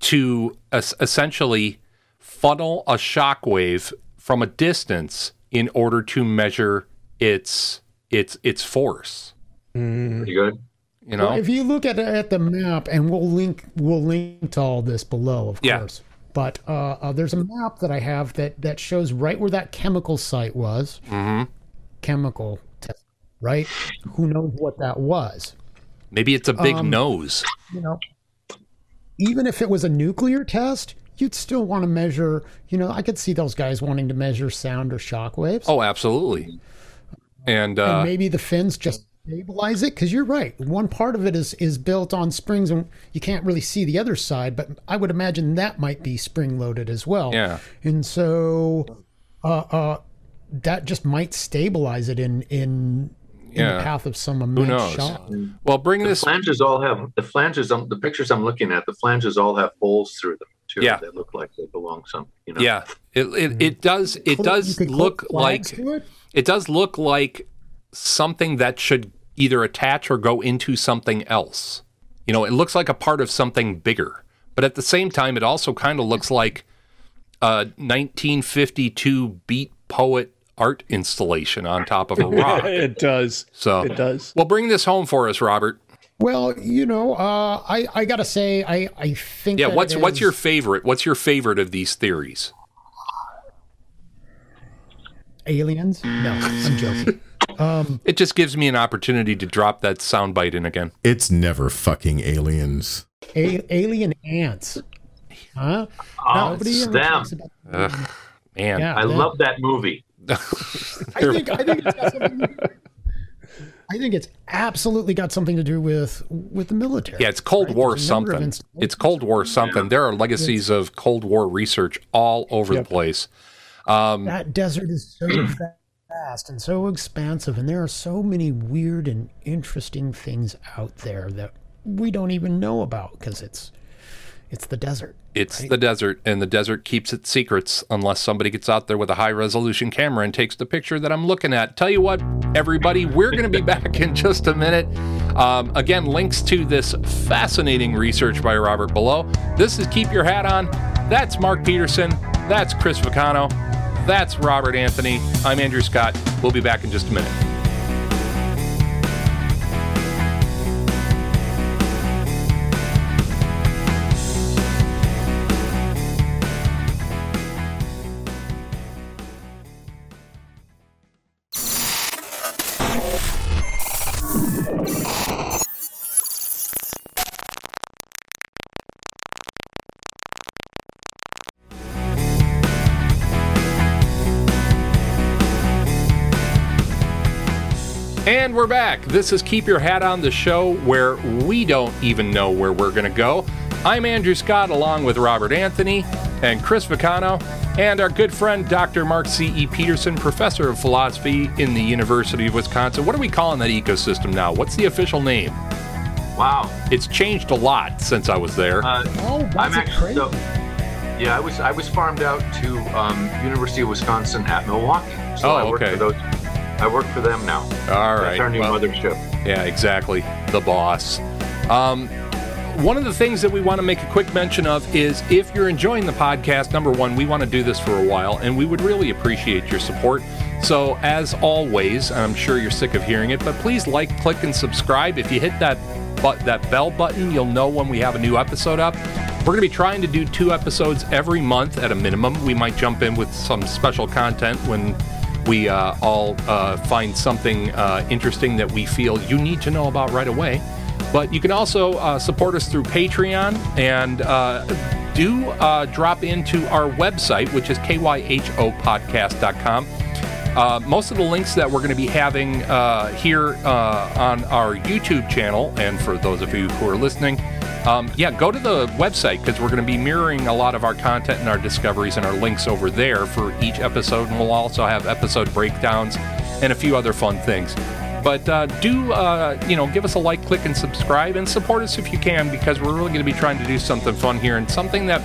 to es- essentially funnel a shock wave from a distance in order to measure its its its force. Pretty good. You know, Well, if you look at at the map, and we'll link we'll link to all this below, of Yeah. course. But uh, uh, there's a map that I have that that shows right where that chemical site was. Mm-hmm. Chemical test, right? Who knows what that was? maybe it's a big um, nose. You know, even if it was a nuclear test, you'd still want to measure. You know, I could see those guys wanting to measure sound or shock waves. Oh, absolutely. And, and uh, maybe the fins just stabilize it because you're right one part of it is is built on springs and you can't really see the other side but i would imagine that might be spring loaded as well Yeah. and so uh uh that just might stabilize it in in, in Yeah. the path of some immense knows? shock well, bring The this. flanges all have the flanges. Um, the pictures I'm looking at, the flanges all have holes through them too. Yeah. They look like they belong some. You know. Yeah, it it, mm-hmm. it does it Clip- does could look like it. it does look like something that should either attach or go into something else. You know, it looks like a part of something bigger, but at the same time, it also kind of looks like a 1952 beat poet art installation on top of a rock. it does. So It does. Well, bring this home for us, Robert. Well you know uh i i gotta say i i think Yeah, that what's it what's your favorite? What's your favorite of these theories? aliens no i'm joking It just gives me an opportunity to drop that soundbite in again. It's never fucking aliens. A- alien ants huh Oh, Nobody it's them. talks about Man, Yeah. I them. love that movie. I think I think it's got something to do- I think it's absolutely got something to do with with the military. Yeah, it's Cold right? War There's a number of something. It's Cold War something. There are legacies of Cold War research all over the place. Um, that desert is so vast and so expansive, and there are so many weird and interesting things out there that we don't even know about because it's it's the desert. It's the desert, and the desert keeps its secrets unless somebody gets out there with a high resolution camera and takes the picture that I'm looking at. Tell you what, everybody, we're going to be back in just a minute. Um, again, links to this fascinating research by Robert Below. This is Keep Your Hat On. That's Mark Peterson. That's Chris Vicano. That's Robert Anthony. I'm Andrew Scott. We'll be back in just a minute. And we're back. This is Keep Your Hat On, the show where we don't even know where we're going to go. I'm Andrew Scott, along with Robert Anthony and Chris Vicano, and our good friend Dr. Mark C.E. Peterson, professor of philosophy in the University of Wisconsin. What are we calling that ecosystem now? What's the official name? Wow. It's changed a lot since I was there. Uh, Oh, I'm that's actually crazy. so, yeah. I was I was farmed out to um, University of Wisconsin at Milwaukee. So Oh, I work okay. for those. I work for them now. All That's our new well- mothership. Yeah, exactly. The boss. Um, one of the things that we want to make a quick mention of is if you're enjoying the podcast, number one, we want to do this for a while and we would really appreciate your support. So, as always, I'm sure you're sick of hearing it, but please like, click, and subscribe. If you hit that but that bell button, you'll know when we have a new episode up. We're going to be trying to do two episodes every month at a minimum. We might jump in with some special content when we uh, all uh, find something uh, interesting that we feel you need to know about right away. But you can also uh, support us through Patreon and uh, do uh, drop into our website, which is kyhopodcast.com. Uh, most of the links that we're going to be having uh, here uh, on our YouTube channel, and for those of you who are listening, um, yeah, go to the website because we're going to be mirroring a lot of our content and our discoveries and our links over there for each episode, and we'll also have episode breakdowns and a few other fun things. But uh, do uh, you know, give us a like, click, and subscribe, and support us if you can because we're really going to be trying to do something fun here and something that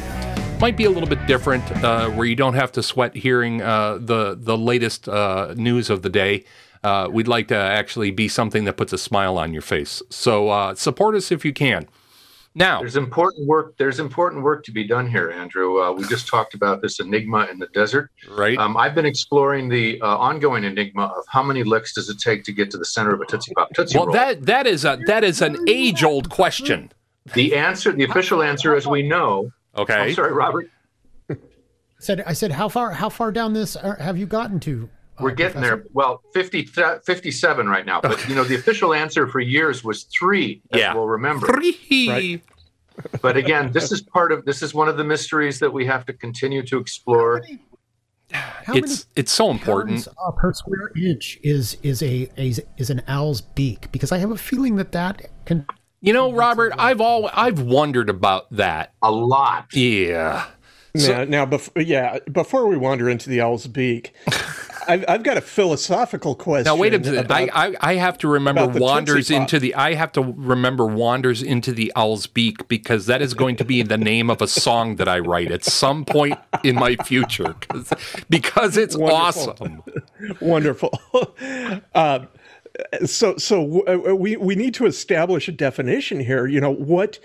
might be a little bit different, uh, where you don't have to sweat hearing uh, the the latest uh, news of the day. Uh, we'd like to actually be something that puts a smile on your face. So uh, support us if you can. Now, There's important work. There's important work to be done here, Andrew. Uh, we just talked about this enigma in the desert. right? Um, I've been exploring the uh, ongoing enigma of how many licks does it take to get to the center of a Tootsie Pop Tootsie well, Roll. that that is a that is an age old question. the answer, the official answer, as we know. Okay. I'm sorry, Robert. I said, I said, how far, how far down this are, have you gotten to? uh, We're getting Professor? there. Well, 50, 57 right now. But, you know, the official answer for years was three, as Yeah. we'll remember. Three. Right. But again, this is part of, this is one of the mysteries that we have to continue to explore. How It's it's so important. uh, per square inch is is a, a is an owl's beak? Because I have a feeling that that can. You know, Robert, I've all I've wondered about that. A lot. Yeah. now, now bef- yeah, before we wander into the owl's beak, I've, I've got a philosophical question. Now wait a minute. about- I, I I have to remember wanders into the. I have to remember wanders into the owl's beak because that is going to be the name of a song that I write at some point in my future because because it's Wonderful. awesome. Wonderful. uh, so, so uh, we we need to establish a definition here. You know what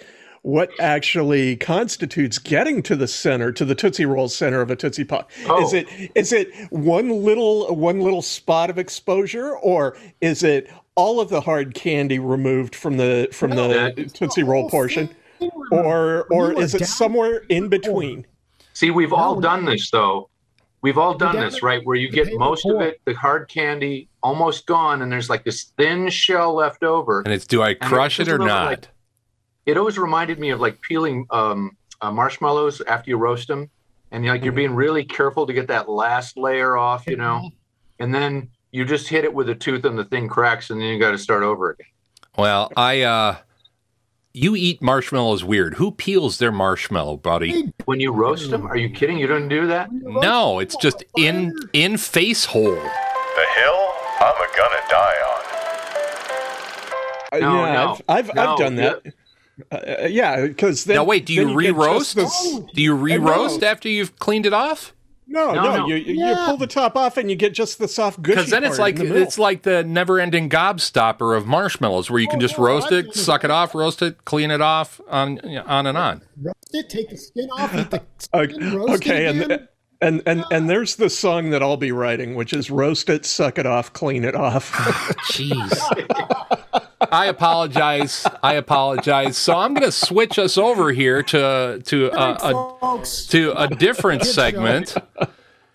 what actually constitutes getting to the center, to the Tootsie Roll center of a Tootsie Pop? Oh. Is it is it one little one little spot of exposure, or is it all of the hard candy removed from the from the that- Tootsie Roll portion, or or is it down- somewhere in between? See, we've all done this though. We've all done this, right? Where you get most of it, the hard candy, almost gone, and there's like this thin shell left over. And it's do I crush it it's or not? like- It always reminded me of like peeling um, uh, marshmallows after you roast them, and like you're Mm-hmm. being really careful to get that last layer off, you know, and then you just hit it with a tooth and the thing cracks, and then you got to start over again. Well, I uh you eat marshmallows weird. Who peels their marshmallow, buddy? When you roast them, are you kidding? You don't do that? No, it's just in in face hole. The hill I'm a gonna die on. Uh, No, yeah, no, I've I've, no, I've done that. Uh, yeah, because then No, wait, do you re-roast? just the- Do you re-roast no. after you've cleaned it off? No, No, no, no. you you Yeah. pull the top off and you get just the soft gushy Because then it's like the it's like the never-ending gobstopper of marshmallows, where you can just Oh, roast I've it, suck it off, roast it, clean it off, on on and on. Roast it, take the skin off, eat the okay, skin, roast okay, it and, again. And and and there's the song that I'll be writing, which is roast it, suck it off, clean it off. Jeez. I apologize. I apologize. So I'm going to switch us over here to to uh, a to a different segment.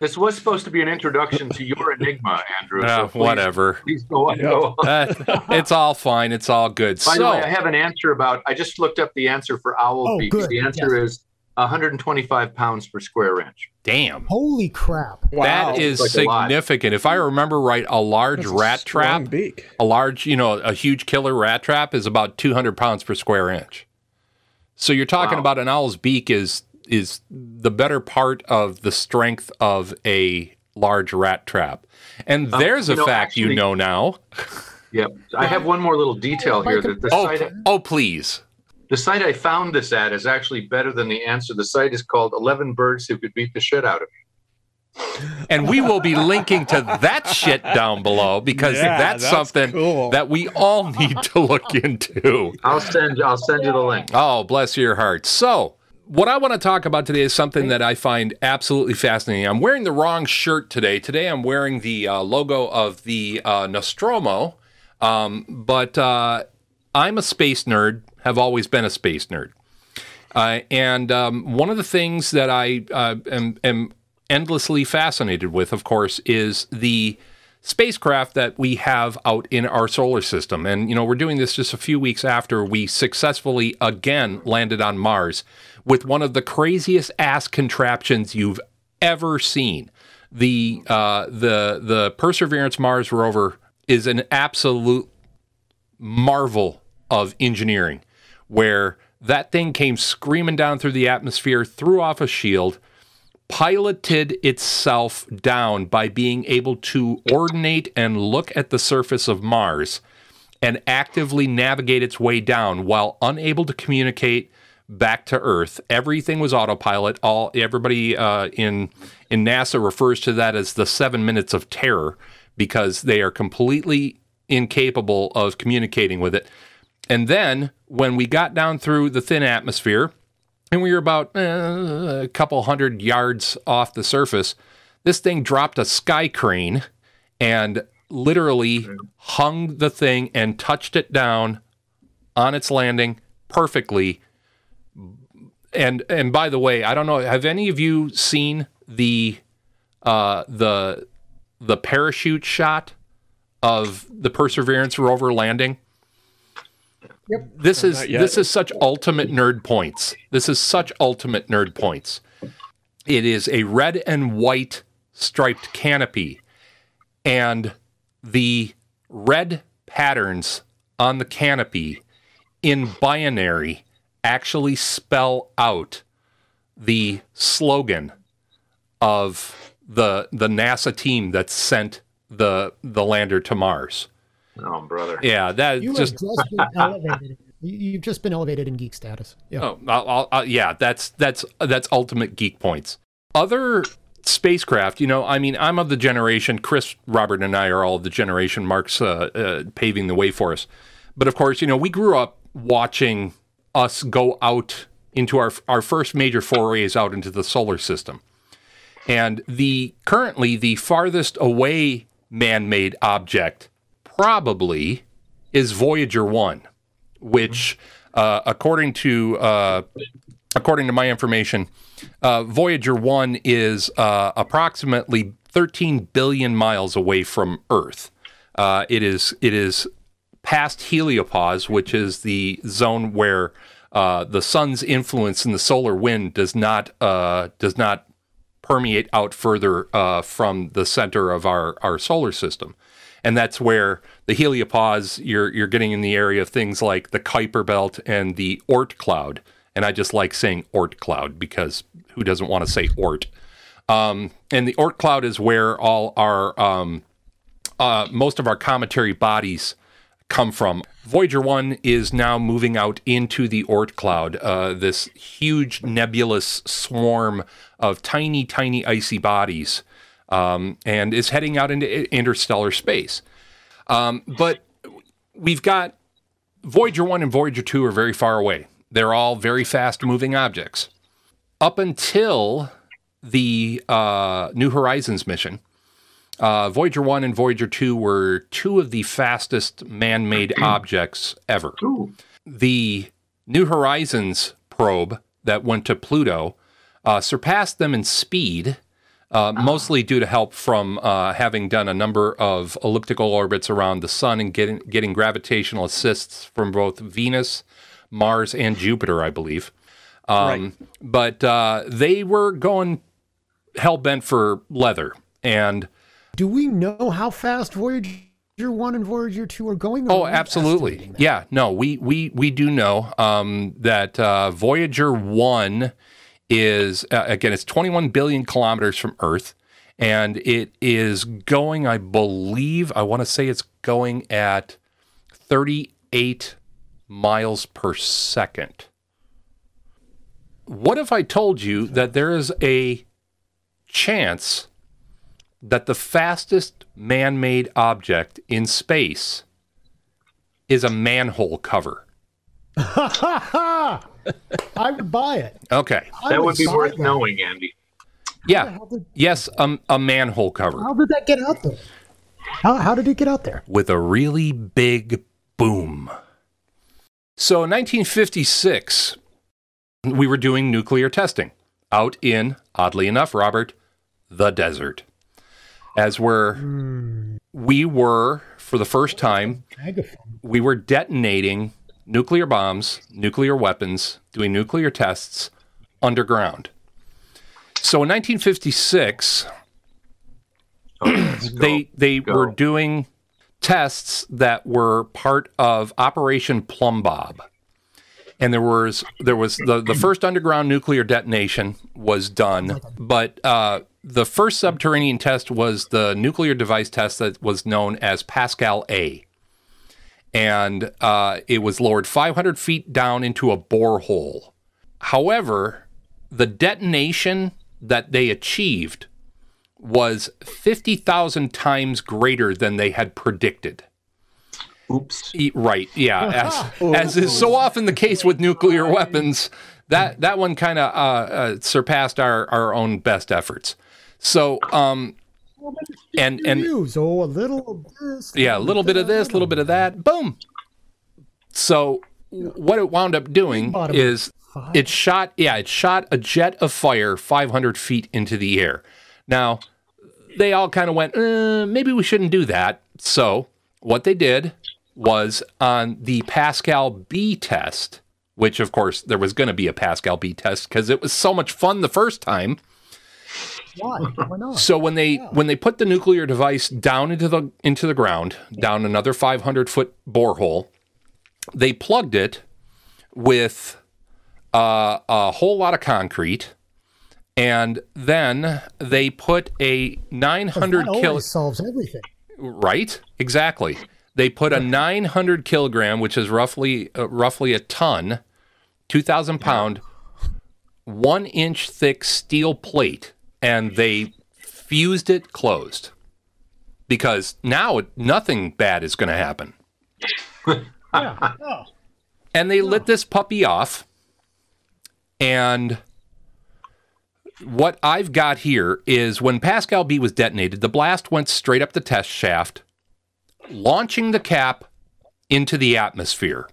This was supposed to be an introduction to your enigma, Andrew. Uh, so please- whatever. Please go on. Go on. Uh, it's all fine. It's all good. By the way, I have an answer about. I just looked up the answer for owl Oh, beaks. The answer is 125 pounds per square inch. damn. Holy crap! wow, That is Like significant. If I remember right, a large That's rat strong trap, beak. a large, you know, a huge killer rat trap is about 200 pounds per square inch. So you're talking Wow. about an owl's beak is is the better part of the strength of a large rat trap. And um, there's a know, fact you know now. Yep. I have one more little detail here. That the Oh, site, oh, please. The site I found this at is actually better than the answer. The site is called 11 Birds Who Could Beat the Shit Out of Me. And we will be linking to that shit down below because Yeah, that's, that's something cool. that we all need to look into. I'll send. I'll send you the link. Oh, bless your heart. So, what I want to talk about today is something that I find absolutely fascinating. I'm wearing the wrong shirt today. Today, I'm wearing the uh, logo of the uh, Nostromo, um, but uh, I'm a space nerd, have always been a space nerd. Uh, and um, one of the things that I uh, am, am endlessly fascinated with, of course, is the spacecraft that we have out in our solar system. And, you know, we're doing this just a few weeks after we successfully again landed on Mars with one of the craziest ass contraptions you've ever seen. The uh, the the Perseverance Mars rover is an absolute marvel of engineering where that thing came screaming down through the atmosphere, threw off a shield, piloted itself down by being able to ordinate and look at the surface of Mars and actively navigate its way down while unable to communicate back to Earth. Everything was autopilot. All everybody uh, in in NASA refers to that as the seven minutes of terror because they are completely incapable of communicating with it. And then when we got down through the thin atmosphere, and we were about uh, a couple hundred yards off the surface, this thing dropped a sky crane and literally hung the thing and touched it down on its landing perfectly. And and by the way, I don't know, have any of you seen the uh, the the parachute shot of the Perseverance rover landing? Yep. This is this is such ultimate nerd points. This is such ultimate nerd points. It is a red and white striped canopy, and the red patterns on the canopy in binary actually spell out the slogan of the the NASA team that sent the the lander to Mars. Oh, brother. Yeah, that You just have just been elevated. You- You've just been elevated in geek status. Yeah. Oh, I'll, I'll, I'll- yeah, that's that's that's ultimate geek points. Other spacecraft, you know, I mean, I'm of the generation. Chris, Robert, and I are all of the generation. Mark's uh, uh, paving the way for us. But of course, you know, we grew up watching us go out into our our first major forays out into the solar system, and the currently the farthest away man-made object probably is Voyager One which, uh, according to uh, according to my information, uh, Voyager One is uh, approximately 13 billion miles away from Earth. Uh, it is it is past heliopause, which is the zone where uh, the sun's influence in the solar wind does not does not permeate out further from the center of our, our solar system. And that's where the heliopause, you're, you're getting in the area of things like the Kuiper Belt and the Oort cloud. And I just like saying Oort cloud because who doesn't want to say Oort? Um, and the Oort cloud is where all our, um, uh, most of our cometary bodies come from. Voyager 1 is now moving out into the Oort cloud, uh, this huge nebulous swarm of tiny, tiny icy bodies, um, and is heading out into interstellar space. Um, but we've got Voyager 1 and Voyager 2 are very far away. They're all very fast moving objects. Up until the uh, New Horizons mission, uh, Voyager 1 and Voyager 2 were two of the fastest man made objects ever. Ooh. The New Horizons probe that went to Pluto uh, surpassed them in speed, uh, mostly due to help from uh, having done a number of elliptical orbits around the sun and getting, getting gravitational assists from both Venus, Mars, and Jupiter, I believe. Um, But uh, they were going hell bent for leather. And Do we know how fast Voyager One and Voyager Two are going? Oh, absolutely. Yeah, no, we we we do know um, that uh, Voyager One is uh, again it's 21 billion kilometers from Earth, and it is going. I believe I want to say it's going at 38 miles per second. What if I told you that there is a chance that the fastest man made object in space is a manhole cover? I would buy it. Okay. I That would be worth that. knowing, Andy. Yeah. Did, Yes, um, a manhole cover how did that get out there? How, how did it get out there? with a really big boom. So in 1956, we were doing nuclear testing out in, oddly enough, Robert, the desert. As we're, we were, for the first time, we were detonating nuclear bombs, nuclear weapons, doing nuclear tests underground. So in 1956, Oh, they they Go. were doing tests that were part of Operation Plumbbob. And there was there was the, the first underground nuclear detonation was done, but uh, the first subterranean test was the nuclear device test that was known as Pascal A. And uh, it was lowered 500 feet down into a borehole. However, the detonation that they achieved was 50,000 times greater than they had predicted. Oops. Right. Yeah. As, as is so often the case with nuclear weapons, that that one kind of uh, uh, surpassed our our own best efforts. So, um, and and Use oh a little of this. yeah, a little bit of this, a little bit of that. Boom. So what it wound up doing is it shot yeah, it shot a jet of fire 500 feet into the air. Now, they all kind of went, uh, maybe we shouldn't do that. So, what they did was on the Pascal B test, which of course there was going to be a Pascal B test because it was so much fun the first time. Why? Why not? So when they when they put the nuclear device down into the into the ground, down another 500 foot borehole, they plugged it with uh, a whole lot of concrete, and then they put a 900 That kilo solves everything. right exactly. They put a 900 kilogram, which is roughly uh, roughly a ton, 2,000 pound, one inch thick steel plate, and they fused it closed. Because now nothing bad is going to happen. Yeah. Oh. And they lit this puppy off. And what I've got here is when Pascal B was detonated, the blast went straight up the test shaft, launching the cap into the atmosphere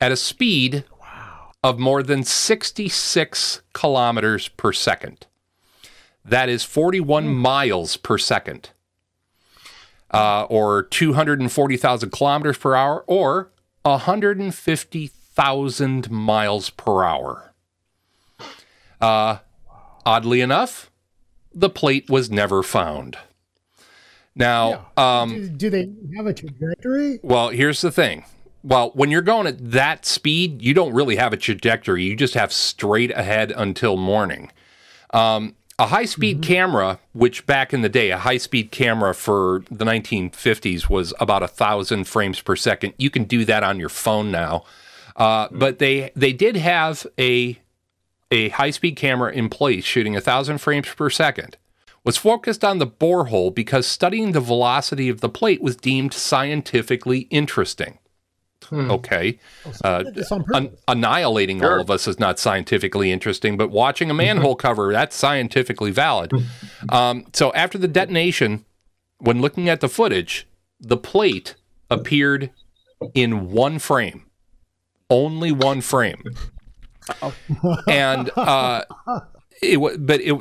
at a speed of more than 66 kilometers per second. That is 41 miles per second, uh, or 240,000 kilometers per hour, or 150,000 miles per hour. Uh, oddly enough, the plate was never found. Now, um, do, do they have a trajectory? well, here's the thing. Well, when you're going at that speed, you don't really have a trajectory. You just have straight ahead until morning. Um, a high speed camera, which back in the day, a high speed camera for the 1950s was about a thousand frames per second. You can do that on your phone now. Uh, but they they did have a a high speed camera in place shooting a thousand frames per second was focused on the borehole because studying the velocity of the plate was deemed scientifically interesting. Okay. Uh, It's on an- purpose. annihilating all of us is not scientifically interesting, but watching a manhole cover, that's scientifically valid. Um, so after the detonation, when looking at the footage, the plate appeared in one frame, only one frame. and uh, it but it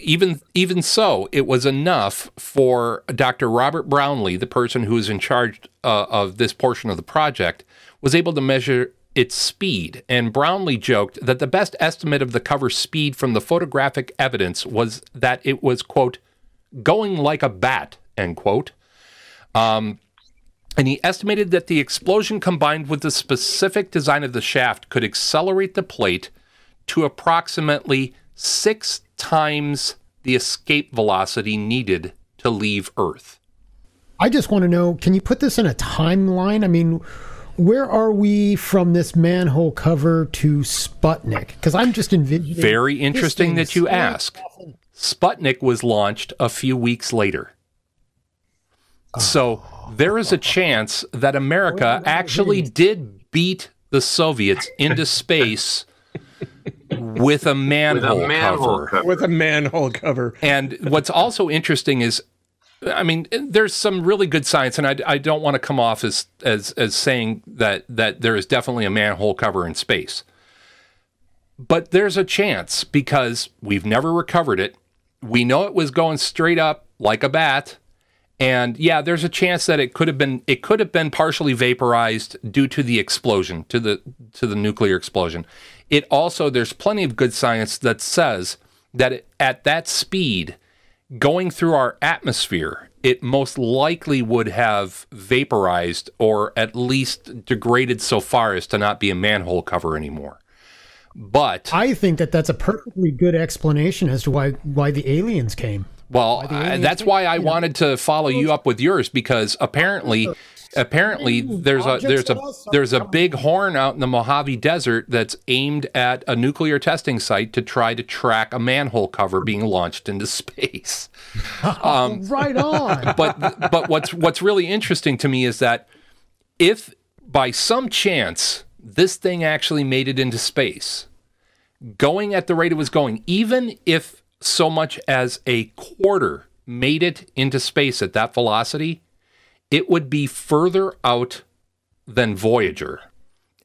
even even so it was enough for Dr. Robert Brownlee, the person who was in charge uh, of this portion of the project, was able to measure its speed. And Brownlee joked that the best estimate of the cover speed from the photographic evidence was that it was quote going like a bat end quote. Um, and he estimated that the explosion combined with the specific design of the shaft could accelerate the plate to approximately six times the escape velocity needed to leave Earth. I just want to know can you put this in a timeline? I mean, where are we from this manhole cover to Sputnik? Because I'm just envisioning. Very interesting that you ask. Sputnik was launched a few weeks later. So there is a chance that America actually did beat the Soviets into space with a manhole, manhole cover. cover. with a manhole cover. And what's also interesting is, I mean, there's some really good science, and I, I don't want to come off as, as as saying that that there is definitely a manhole cover in space, but there's a chance because we've never recovered it. We know it was going straight up like a bat, and yeah, there's a chance that it could have been it could have been partially vaporized due to the explosion, to the to the nuclear explosion. It also there's plenty of good science that says that it, at that speed, going through our atmosphere, it most likely would have vaporized or at least degraded so far as to not be a manhole cover anymore. But I think that that's a perfectly good explanation as to why why the aliens came. Well, I, that's why I wanted to follow you up with yours because apparently, apparently there's a there's a there's a big horn out in the Mojave Desert that's aimed at a nuclear testing site to try to track a manhole cover being launched into space. Um, right on. But but what's what's really interesting to me is that if by some chance this thing actually made it into space, going at the rate it was going, even if so much as a quarter made it into space at that velocity, it would be further out than Voyager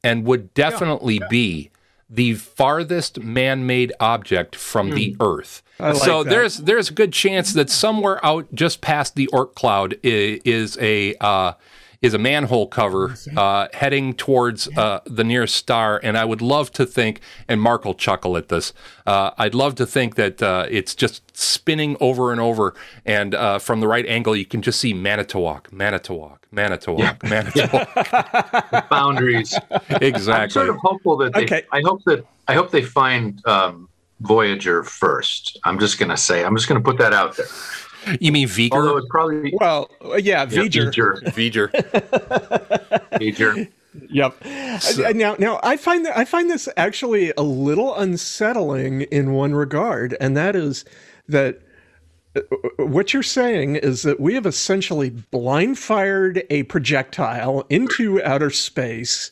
and would definitely be the farthest man-made object from the Earth. like so that. there's there's a good chance that somewhere out just past the Oort cloud is, is a uh, is a manhole cover uh, heading towards uh, the nearest star. And I would love to think, and Mark will chuckle at this. Uh, I'd love to think that uh, it's just spinning over and over, and uh, from the right angle, you can just see Manitowoc, Manitowoc, Manitowoc, Manitowoc. Boundaries. Exactly. I'm exactly. sort of hopeful that they. Okay. I hope that I hope they find um, Voyager first. I'm just gonna say. I'm just gonna put that out there. You mean Although Viger? it's probably Well, yeah, yeah, V'ger. V'ger. Viger. V'ger. Yep. Uh, now, now I find that I find this actually a little unsettling in one regard, and that is that uh, what you're saying is that we have essentially blind fired a projectile into outer space,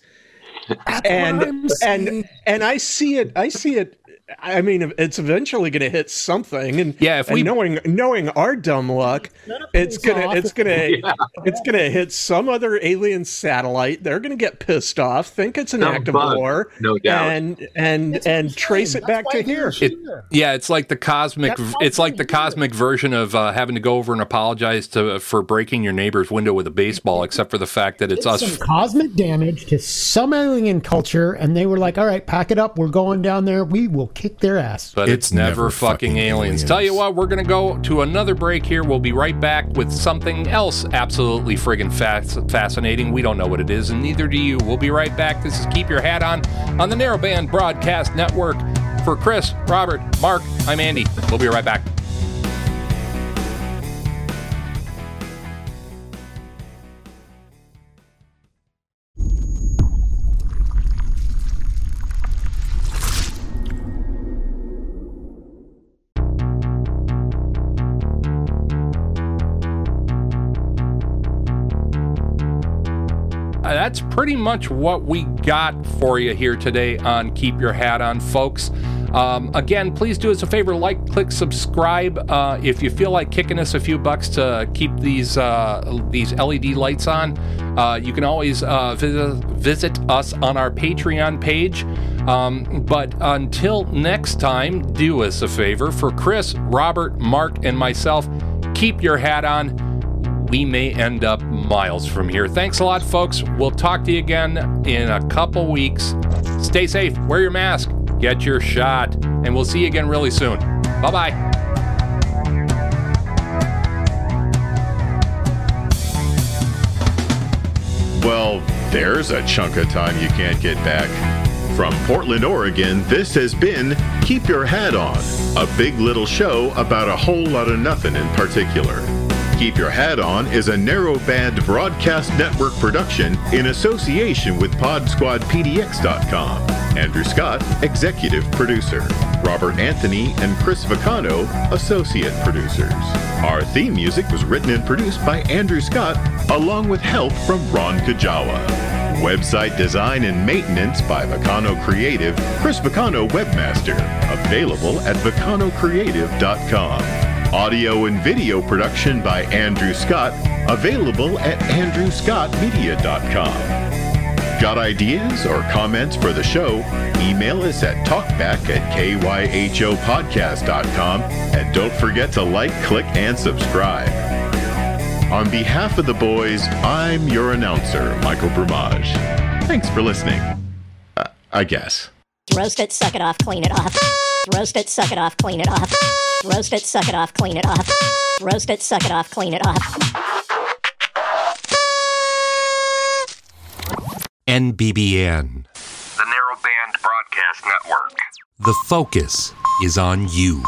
and what I'm saying. and and I see it. I see it. I mean, it's eventually going to hit something, and Yeah, if and we- knowing knowing our dumb luck, it's gonna off. it's gonna it's gonna hit some other alien satellite. They're gonna get pissed off, think it's an Some act of war, no doubt. and and and trace it back to here. It, yeah, it's like the cosmic. It's like the cosmic version of uh, having to go over and apologize to for breaking your neighbor's window with a baseball, except for the fact that it's us. some cosmic damage to some alien culture, and they were like, "All right, pack it up. We're going down there. We will kick their ass." But it's, It's never, never fucking, fucking aliens. aliens. Tell you what, we're gonna go to another break here. We'll be right back with something else absolutely friggin' fas- fascinating. We don't know what it is, and neither do you. We'll be right back. This is Keep Your Hat On on the Narrowband Broadcast Network. For Chris, Robert, Mark, I'm Andy. We'll be right back. That's pretty much what we got for you here today on Keep Your Hat On, folks. Um, again, please do us a favor like, click, subscribe. Uh, if you feel like kicking us a few bucks to keep these uh, these LED lights on, uh, you can always uh, visit, visit us on our Patreon page. Um, but until next time, do us a favor. For Chris, Robert, Mark, and myself, keep your hat on we may end up miles from here. Thanks a lot, folks. We'll talk to you again in a couple weeks. Stay safe, wear your mask, get your shot, and we'll see you again really soon. Bye bye. Well, there's a chunk of time you can't get back. From Portland, Oregon, this has been Keep Your Hat On, a big little show about a whole lot of nothing in particular. Keep Your Hat On is a narrowband broadcast network production in association with PodSquadPDX.com. Andrew Scott, executive producer. Robert Anthony and Chris Vacano, associate producers. Our theme music was written and produced by Andrew Scott, along with help from Ron Kajawa. Website design and maintenance by Vacano Creative, Chris Vacano Webmaster. Available at vacanocreative.com. Audio and video production by Andrew Scott, available at andrewscottmedia.com. Got ideas or comments for the show? Email us at talkback at kyhopodcast.com and don't forget to like, click, and subscribe. On behalf of the boys, I'm your announcer, Michael Brumage. Thanks for listening. Uh, I guess. Roast it, suck it off, clean it off. Roast it, suck it off, clean it off. Roast it, suck it off, clean it off. Roast it, suck it off, clean it off. NBBN. The Narrowband Broadcast Network. The focus is on you.